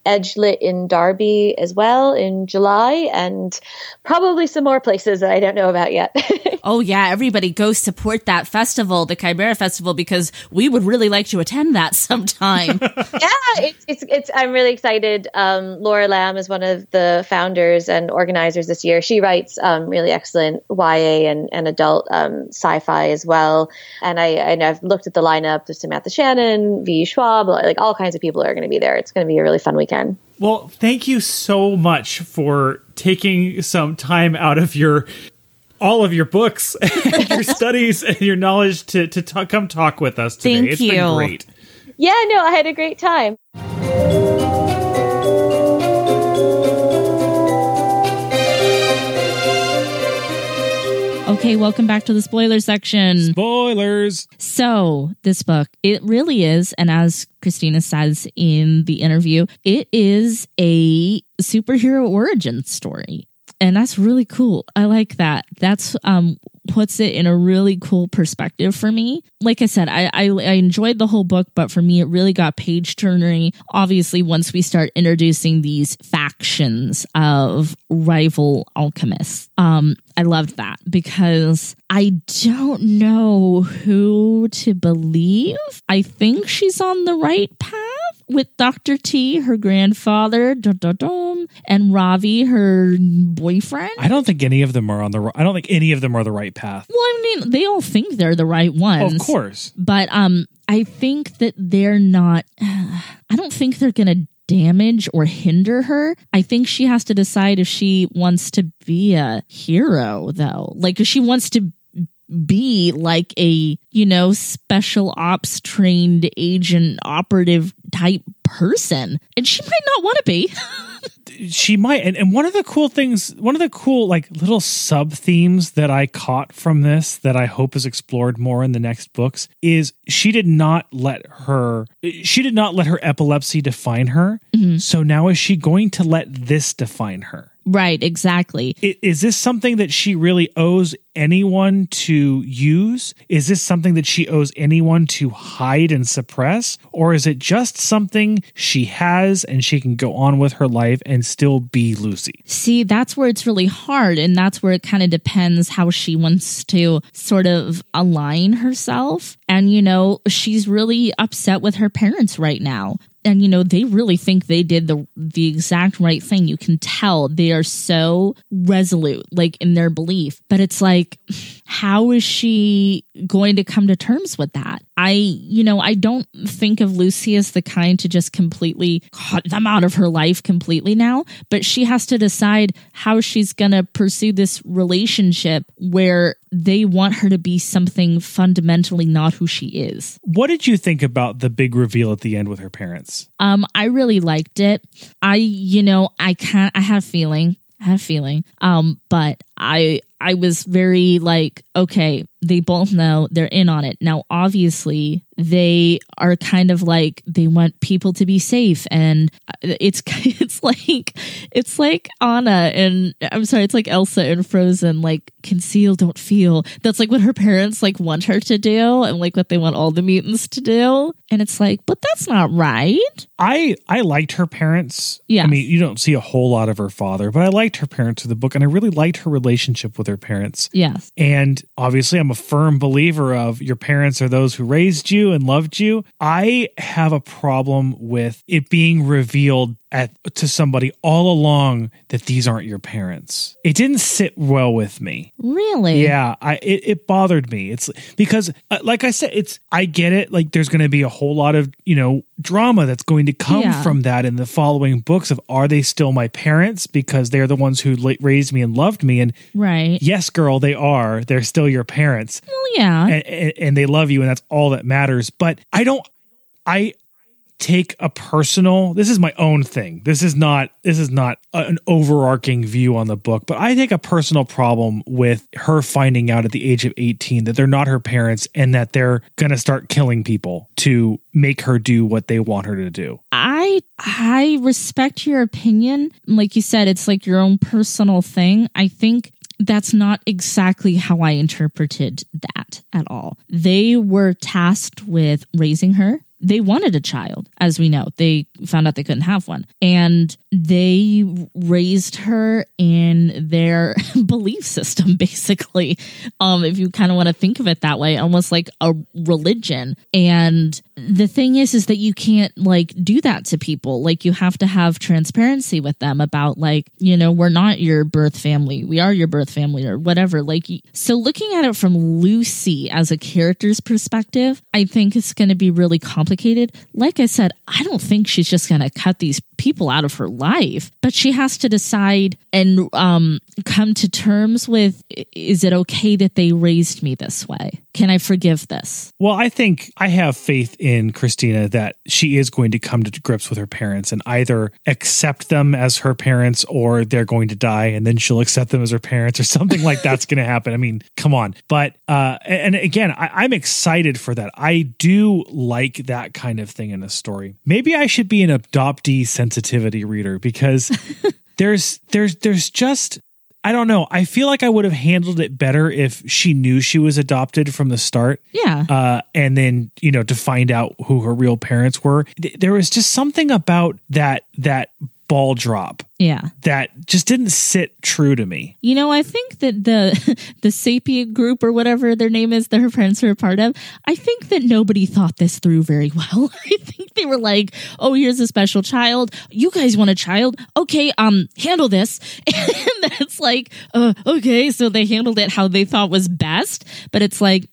Edgelit in Derby as well in July, and probably some more places that I don't know about yet. (laughs) oh yeah, everybody go support that festival, the Cymera Festival, because we would really like to attend that (laughs) sometime. yeah, it's, it's, it's I'm really excited. Um, Laura Lam is one of the founders and organizers this year. She writes um, really excellent YA and, and adult um, sci-fi as well. And I and I've looked at the lineup. There's Samantha Shannon, V. Schwab, like all kinds of people are going to be there. It's going to be a really fun weekend. Well, thank you so much for taking some time out of your all of your books (laughs) and your (laughs) studies and your knowledge to to t- come talk with us today. Thank it's you. been great. Yeah, no, I had a great time. Okay, welcome back to the spoiler section. Spoilers. So, this book, it really is, and as Christina says in the interview, it is a superhero origin story. And that's really cool. I like that. That's um puts it in a really cool perspective for me. Like I said, I, I, I enjoyed the whole book, but for me, it really got page turnery. Obviously, once we start introducing these factions of rival alchemists, um, I loved that because I don't know who to believe. I think she's on the right path with Dr. T, her grandfather, dun, dun, dun, and Ravi, her boyfriend. I don't think any of them are on the. I don't think any of them are the right path. Well, I mean, they all think they're the right ones. of course, But um, I think that they're not. (sighs) I don't think they're going to damage or hinder her. I think she has to decide if she wants to be a hero, though. Like, if she wants to be like a, you know, special ops trained agent operative type person. And she might not want to be. (laughs) she might. And, and one of the cool things, one of the cool like little sub themes that I caught from this that I hope is explored more in the next books is she did not let her she did not let her epilepsy define her. Mm-hmm. So now is she going to let this define her? right, exactly. Is this something that she really owes anyone to use? Is this something that she owes anyone to hide and suppress? Or is it just something she has and she can go on with her life and still be Lucy? See, that's where it's really hard. And that's where it kind of depends how she wants to sort of align herself. And, you know, she's really upset with her parents right now. And, you know, they really think they did the the exact right thing. You can tell they are so resolute, like in their belief. But it's like, how is she going to come to terms with that? I, you know, I don't think of Lucy as the kind to just completely cut them out of her life completely now, but she has to decide how she's going to pursue this relationship where they want her to be something fundamentally not who she is. What did you think about the big reveal at the end with her parents? Um, I really liked it. I, you know, I can't, I have a feeling, I have a feeling. Um, but I, I was very like, okay, they both know they're in on it. Now, obviously, they are kind of like they want people to be safe, and uh, it's (laughs) it's like it's like Anna and I'm sorry, it's like Elsa in Frozen, like conceal, don't feel. That's like what her parents like want her to do, and like what they want all the mutants to do. And it's like, but that's not right. I I liked her parents. Yeah. I mean, you don't see a whole lot of her father, but I liked her parents in the book, and I really liked her relationship with her parents. Yes. And obviously, I'm a firm believer of your parents are those who raised you and loved you. I have a problem with it being revealed at to somebody all along that these aren't your parents. It didn't sit well with me. Really? Yeah, I it, it bothered me. It's because, uh, like I said, it's I get it. Like there's going to be a whole lot of you know drama that's going to come Yeah. from that in the following books of are they still my parents because they're the ones who raised me and loved me and Right. yes, girl, they are. They're still your parents Well, yeah. and, and, and they love you and that's all that matters but i don't i take a personal this is my own thing this is not this is not an overarching view on the book but i take a personal problem with her finding out at the age of 18 that they're not her parents and that they're gonna start killing people to make her do what they want her to do I I respect your opinion. Like you said, it's like your own personal thing. I think that's not exactly how I interpreted that at all. They were tasked with raising her. They wanted a child, as we know. They found out they couldn't have one. And they raised her in their (laughs) belief system, (laughs) basically. Um, if you kind of want to think of it that way, almost like a religion. And the thing is, is that you can't like do that to people. Like you have to have transparency with them about like, you know, we're not your birth family. We are your birth family or whatever. Like, so looking at it from Lucy as a character's perspective, I think it's going to be really complicated. Like I said, I don't think she's just going to cut these people out of her life, but she has to decide and um, come to terms with is it okay that they raised me this way? Can I forgive this? Well, I think I have faith in Christina that she is going to come to grips with her parents and either accept them as her parents or they're going to die and then she'll accept them as her parents or something like (laughs) that's going to happen. I mean, come on. But, uh, and again, I, I'm excited for that. I do like that kind of thing in a story. Maybe I should be an adoptee sensitivity reader because (laughs) there's, there's, there's just, I don't know. I feel like I would have handled it better if she knew she was adopted from the start. Yeah. Uh, and then you know to find out who her real parents were. Th- There was just something about that that ball drop yeah. that just didn't sit true to me. You know, I think that the (laughs) the sapient group or whatever their name is that her parents are a part of, I think that nobody thought this through very well. (laughs) I think they were like, "Oh, here's a special child. You guys want a child? Okay, um, handle this." (laughs) And that's like, uh, okay, so they handled it how they thought was best, but it's like,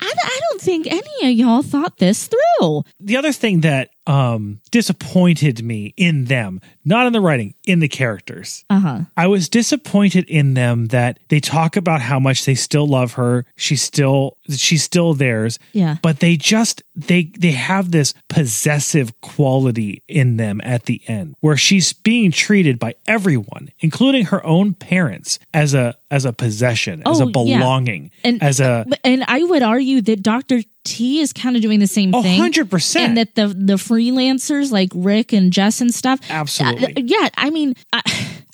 I, I don't think any of y'all thought this through. The other thing that um disappointed me in them, not in the writing, in the characters. Uh huh. I was disappointed in them that they talk about how much they still love her. She's still she's still theirs. Yeah. But they just they they have this possessive quality in them at the end where she's being treated by everyone, including her own parents, as a as a possession, as a Oh, yeah. belonging, And as a and I would argue that Dr. T is kind of doing the same a thing. hundred percent. and that the the freelancers like Rick and Jess and stuff. Absolutely. Uh, yeah, I mean, I,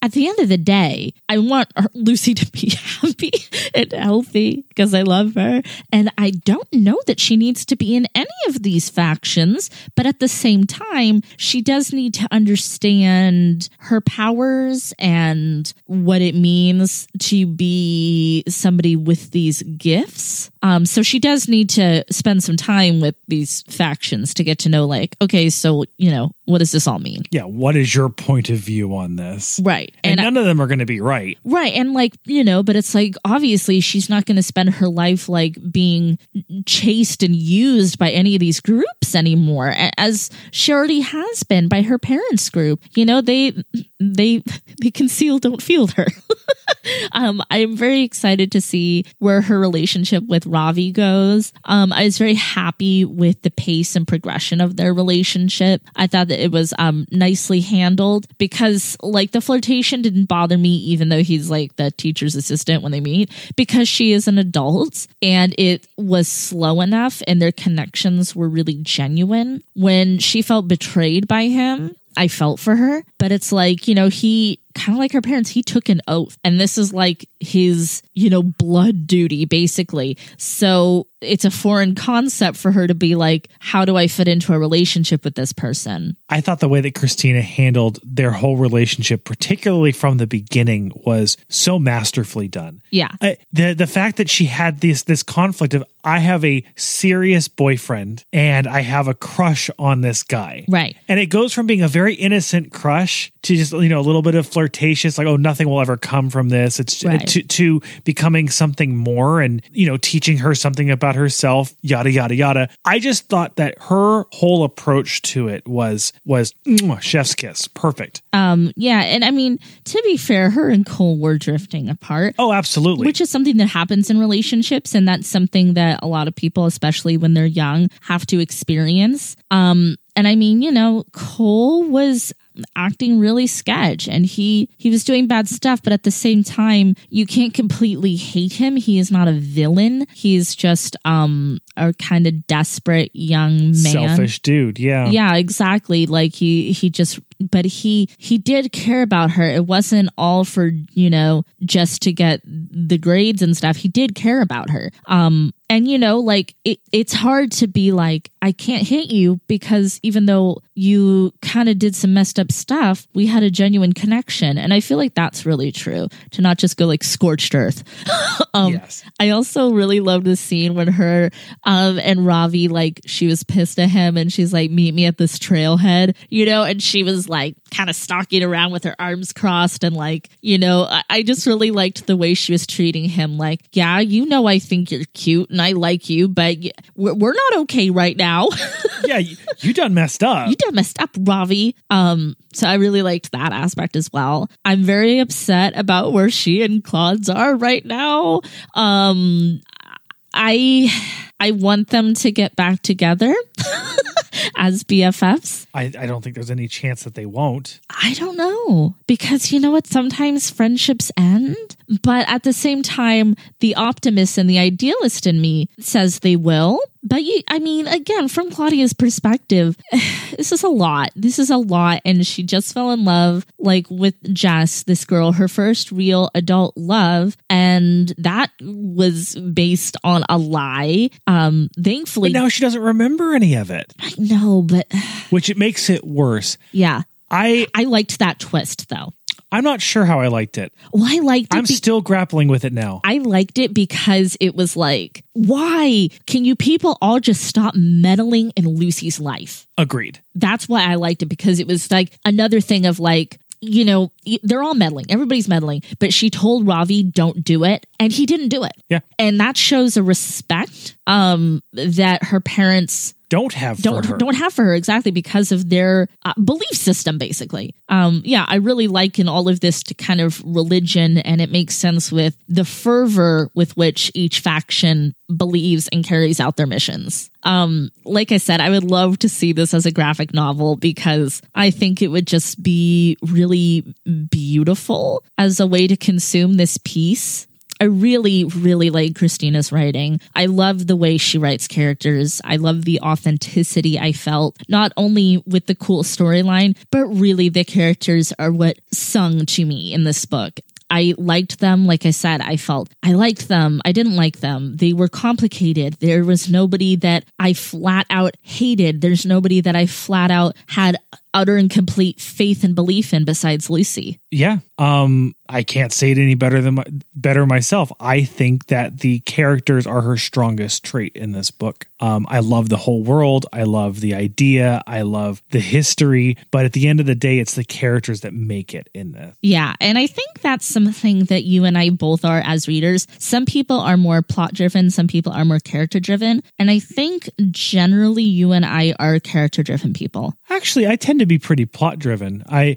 at the end of the day, I want Lucy to be (laughs) happy and healthy because I love her, and I don't know that she needs to be in any of these factions. But at the same time, she does need to understand her powers and what it means to be somebody with these gifts. Um, so she does need to spend some time with these factions to get to know, like, okay, so you know, what does this all mean? yeah, what is your point of view on this? Right. And, And, I- none of them are going to be right. right. And like, you know, but it's like obviously she's not going to spend her life like being chased and used by any of these groups anymore, as she already has been by her parents' group. You know, they they (laughs) they conceal, don't feel her. (laughs) um, I'm very excited to see where her relationship with Ravi goes. Um, I was very happy with the pace and progression of their relationship. I thought that it was um nicely handled because like the flirtation didn't bother me, even though he's like the teacher's assistant when they meet, because she is an adult and it was slow enough and their connections were really genuine. When she felt betrayed by him, I felt for her, but it's like, you know, he kind of like her parents, he took an oath, and this is like his, you know, blood duty, basically. So it's a foreign concept for her to be like, how do I fit into a relationship with this person? I thought the way that Christina handled their whole relationship, particularly from the beginning, was so masterfully done. Yeah. I, the the fact that she had this this conflict of I have a serious boyfriend and I have a crush on this guy, Right. And it goes from being a very innocent crush to just you know a little bit of flirtatious, like oh nothing will ever come from this. It's Right. to to becoming something more, and you know teaching her something about herself, yada yada yada. I just thought that her whole approach to it was was chef's kiss, perfect. Um, yeah. And I mean, to be fair, her and Cole were drifting apart. Oh, absolutely. which is something that happens in relationships and that's something that a lot of people especially when they're young have to experience um and i mean you know cole was acting really sketch and he he was doing bad stuff but at the same time you can't completely hate him. He is not a villain. He's just um a kind of desperate young man. Selfish dude, yeah. yeah exactly. Like he he just but he he did care about her. It wasn't all for you know just to get the grades and stuff. He did care about her. Um and you know like it, it's hard to be like i can't hit you because even though you kind of did some messed up stuff we had a genuine connection. And i feel like that's really true to not just go like scorched earth. (laughs) Um Yes. I also really love the scene when her um and Ravi like she was pissed at him and she's like meet me at this trailhead you know and she was like kind of stalking around with her arms crossed and like you know I, I just really liked the way she was treating him like yeah you know I think you're cute and I like you but we're, we're not okay right now (laughs) yeah, you, you done messed up. you done messed up, Ravi. Um, so I really liked that aspect as well. I'm very upset about where she and Claude's are right now. Um, I I want them to get back together (laughs) as BFFs. I, I don't think there's any chance that they won't. I don't know because you know what? Sometimes friendships end, but at the same time, the optimist and the idealist in me says they will. But you, I mean, again, from Claudia's perspective, (sighs) this is a lot. This is a lot. And she just fell in love, like with Jess, this girl, her first real adult love. And that was based on a lie. Um, thankfully, But now she doesn't remember any of it, I know, but (sighs) which it makes it worse. yeah, I I liked that twist though. I'm not sure how I liked it. Well, I liked it. I'm be- still grappling with it now. I liked it because it was like, why can you people all just stop meddling in Lucy's life? Agreed. That's why I liked it because it was like another thing of like, you know, they're all meddling. Everybody's meddling. But she told Ravi, don't do it. And he didn't do it. Yeah. And that shows a respect um, that her parents Don't have for don't her. don't have for her exactly because of their uh, belief system basically um yeah i really liken all of this to kind of religion and it makes sense with the fervor with which each faction believes and carries out their missions um like i said i would love to see this as a graphic novel because i think it would just be really beautiful as a way to consume this piece I really, really like Christina's writing. I love the way she writes characters. I love the authenticity I felt, not only with the cool storyline, but really the characters are what sung to me in this book. I liked them. Like I said, I felt I liked them. I didn't like them. They were complicated. There was nobody that I flat out hated. There's nobody that I flat out had utter and complete faith and belief in besides Lucy. Yeah. Um I can't say it any better than my, better myself. I think that the characters are her strongest trait in this book. Um I love the whole world. I love the idea. I love the history, but at the end of the day it's the characters that make it in this. Yeah, and I think that's something that you and I both are as readers. Some people are more plot driven, some people are more character driven, and I think generally you and I are character driven people. Actually, I tend to be pretty plot driven. I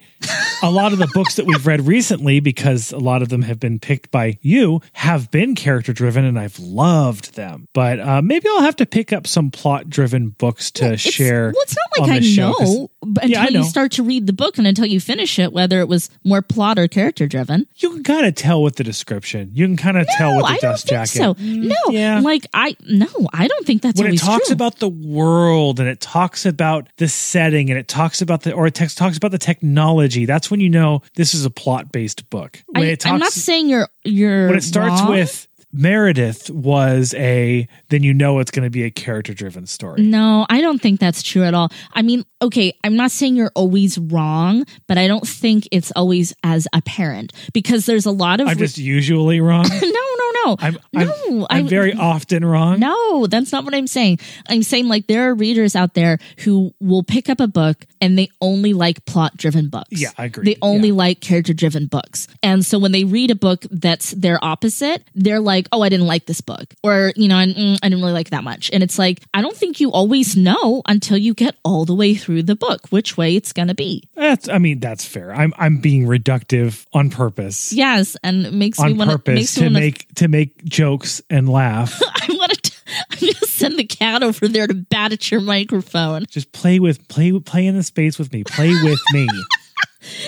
a lot of the books that we've read recently because a lot of them have been picked by you have been character driven and I've loved them. But uh, maybe I'll have to pick up some plot driven books to It's- share. Well, it's not like I know but until Yeah, I you start to read the book and until you finish it, whether it was more plot or character driven. You can kind of tell with the description. You can kind of tell with the I don't dust think jacket. so. No, yeah. like I no, I don't think that's when it talks true. about the world and it talks about the setting and it talks about the or it text talks about the technology, that's when you know this is a plot based book. When I, it talks, I'm not saying you're you're when it starts wrong. with Meredith was a then you know it's going to be a character driven story. No, I don't think that's true at all. I mean, okay, I'm not saying you're always wrong, but I don't think it's always as apparent because there's a lot of I'm just usually wrong. (laughs) no, no, no, I'm I'm, no. I'm I- very often wrong. No, that's not what I'm saying. I'm saying like there are readers out there who will pick up a book and they only like plot driven books. Yeah, I agree. They only Yeah. like character driven books. And so when they read a book that's their opposite, they're like, oh, I didn't like this book. Or, you know, I, mm, I didn't really like that much. And it's like, I don't think you always know until you get all the way through the book which way it's going to be. That's I mean that's fair. I'm I'm being reductive on purpose. Yes. And it makes me On want to me make to make jokes and laugh. (laughs) I want to, (laughs) I'm to send the cat over there to bat at your microphone. Just play with play play in the space with me. Play with me.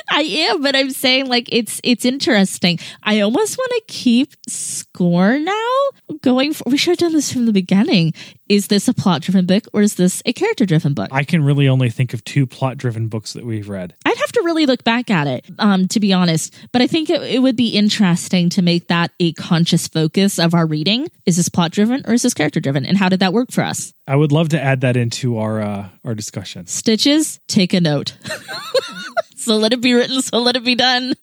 I am, but I'm saying like it's it's interesting. I almost want to keep score now. Going for we should have done this from the beginning. Is this a plot driven book or is this a character driven book? I can really only think of two plot driven books that we've read. I'd have to really look back at it, um, to be honest. But I think it, it would be interesting to make that a conscious focus of our reading. Is this plot driven or is this character driven? And how did that work for us? I would love to add that into our uh, our discussion. Stitches, take a note. (laughs) so let it be written, so let it be done.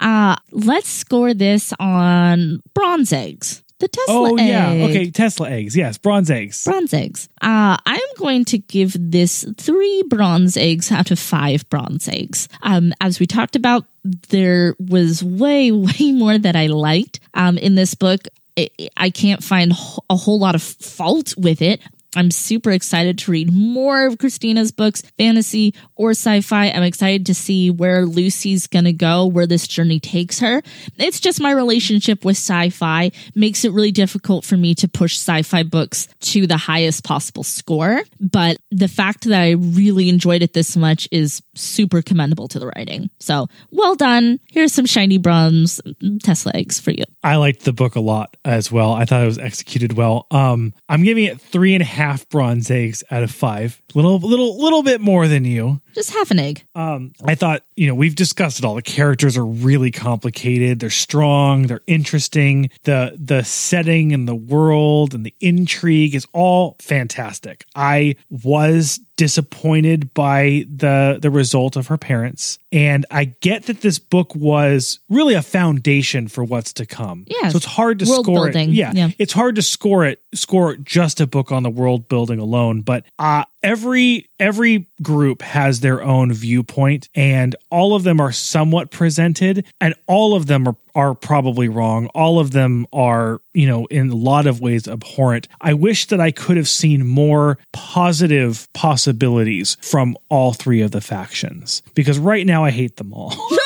Uh, let's score this on bronze eggs. The Tesla eggs. Oh yeah, egg. okay. Tesla eggs, yes, bronze eggs. Bronze eggs. Uh, I'm going to give this three bronze eggs out of five bronze eggs. Um, as we talked about, there was way, (laughs) way more that I liked um, in this book. I I can't find a whole lot of fault with it. I'm super excited to read more of Christina's books, fantasy or sci fi. I'm excited to see where Lucy's going to go, where this journey takes her. It's just my relationship with sci fi makes it really difficult for me to push sci fi books to the highest possible score. But the fact that I really enjoyed it this much is super commendable to the writing. So well done. Here's some shiny bronze Tesla eggs for you. I liked the book a lot as well. I thought it was executed well. Um, I'm giving it three and a half bronze eggs out of five. Little, little, little bit more than you. Just half an egg. Um, I thought, you know, we've discussed it all. The characters are really complicated. They're strong. They're interesting. The the setting and the world and the intrigue is all fantastic. I was disappointed by the the result of her parents and i get that this book was really a foundation for what's to come Yeah, so it's hard to world score building. it yeah, Yeah. it's hard to score it score just a book on the world building alone but uh every every group has their own viewpoint and all of them are somewhat presented and all of them are are probably wrong. All of them are you know in a lot of ways abhorrent. I wish that i could have seen more positive possibilities from all three of the factions because right now i hate them all (laughs)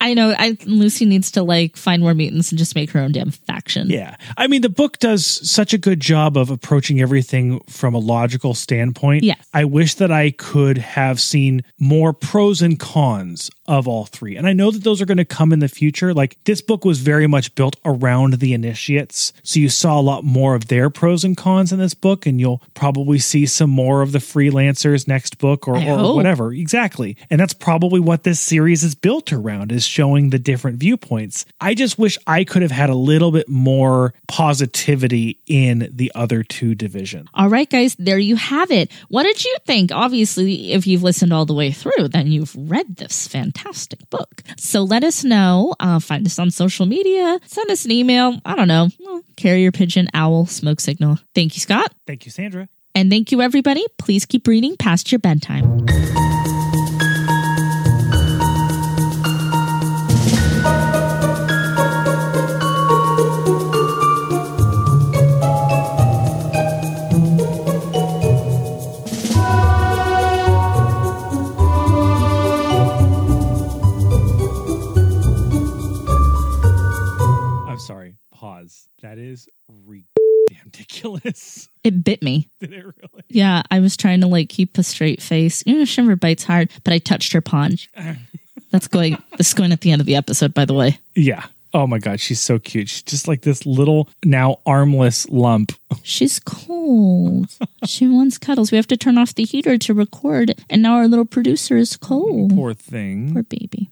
I know. I Lucy needs to like find more mutants and just make her own damn faction. Yeah. I mean, the book does such a good job of approaching everything from a logical standpoint. Yes. I wish that I could have seen more pros and cons of all three. And I know that those are going to come in the future. Like this book was very much built around the initiates. So you saw a lot more of their pros and cons in this book. And you'll probably see some more of the freelancers next book or, or whatever. Exactly. And that's probably what this series is built around is showing the different viewpoints. I just wish I could have had a little bit more positivity in the other two divisions. All right, guys, there you have it. What did you think? Obviously, if you've listened all the way through, then you've read this fantastic book. So let us know. Uh, find us on social media. Send us an email. I don't know. Carrier pigeon, owl, smoke signal. Thank you, Scott. Thank you, Sandra. And thank you, everybody. Please keep reading past your bedtime. That is re- ridiculous. (laughs) It bit me. Did it really? Yeah, I was trying to like keep a straight face. You know, Shimmer bites hard, but I touched her paunch. (laughs) That's going. This is going at the end of the episode, by the way. Yeah. Oh my god, she's so cute. She's just like this little now armless lump. She's cold. (laughs) she wants cuddles. We have to turn off the heater to record, and now our little producer is cold. Poor thing. Poor baby.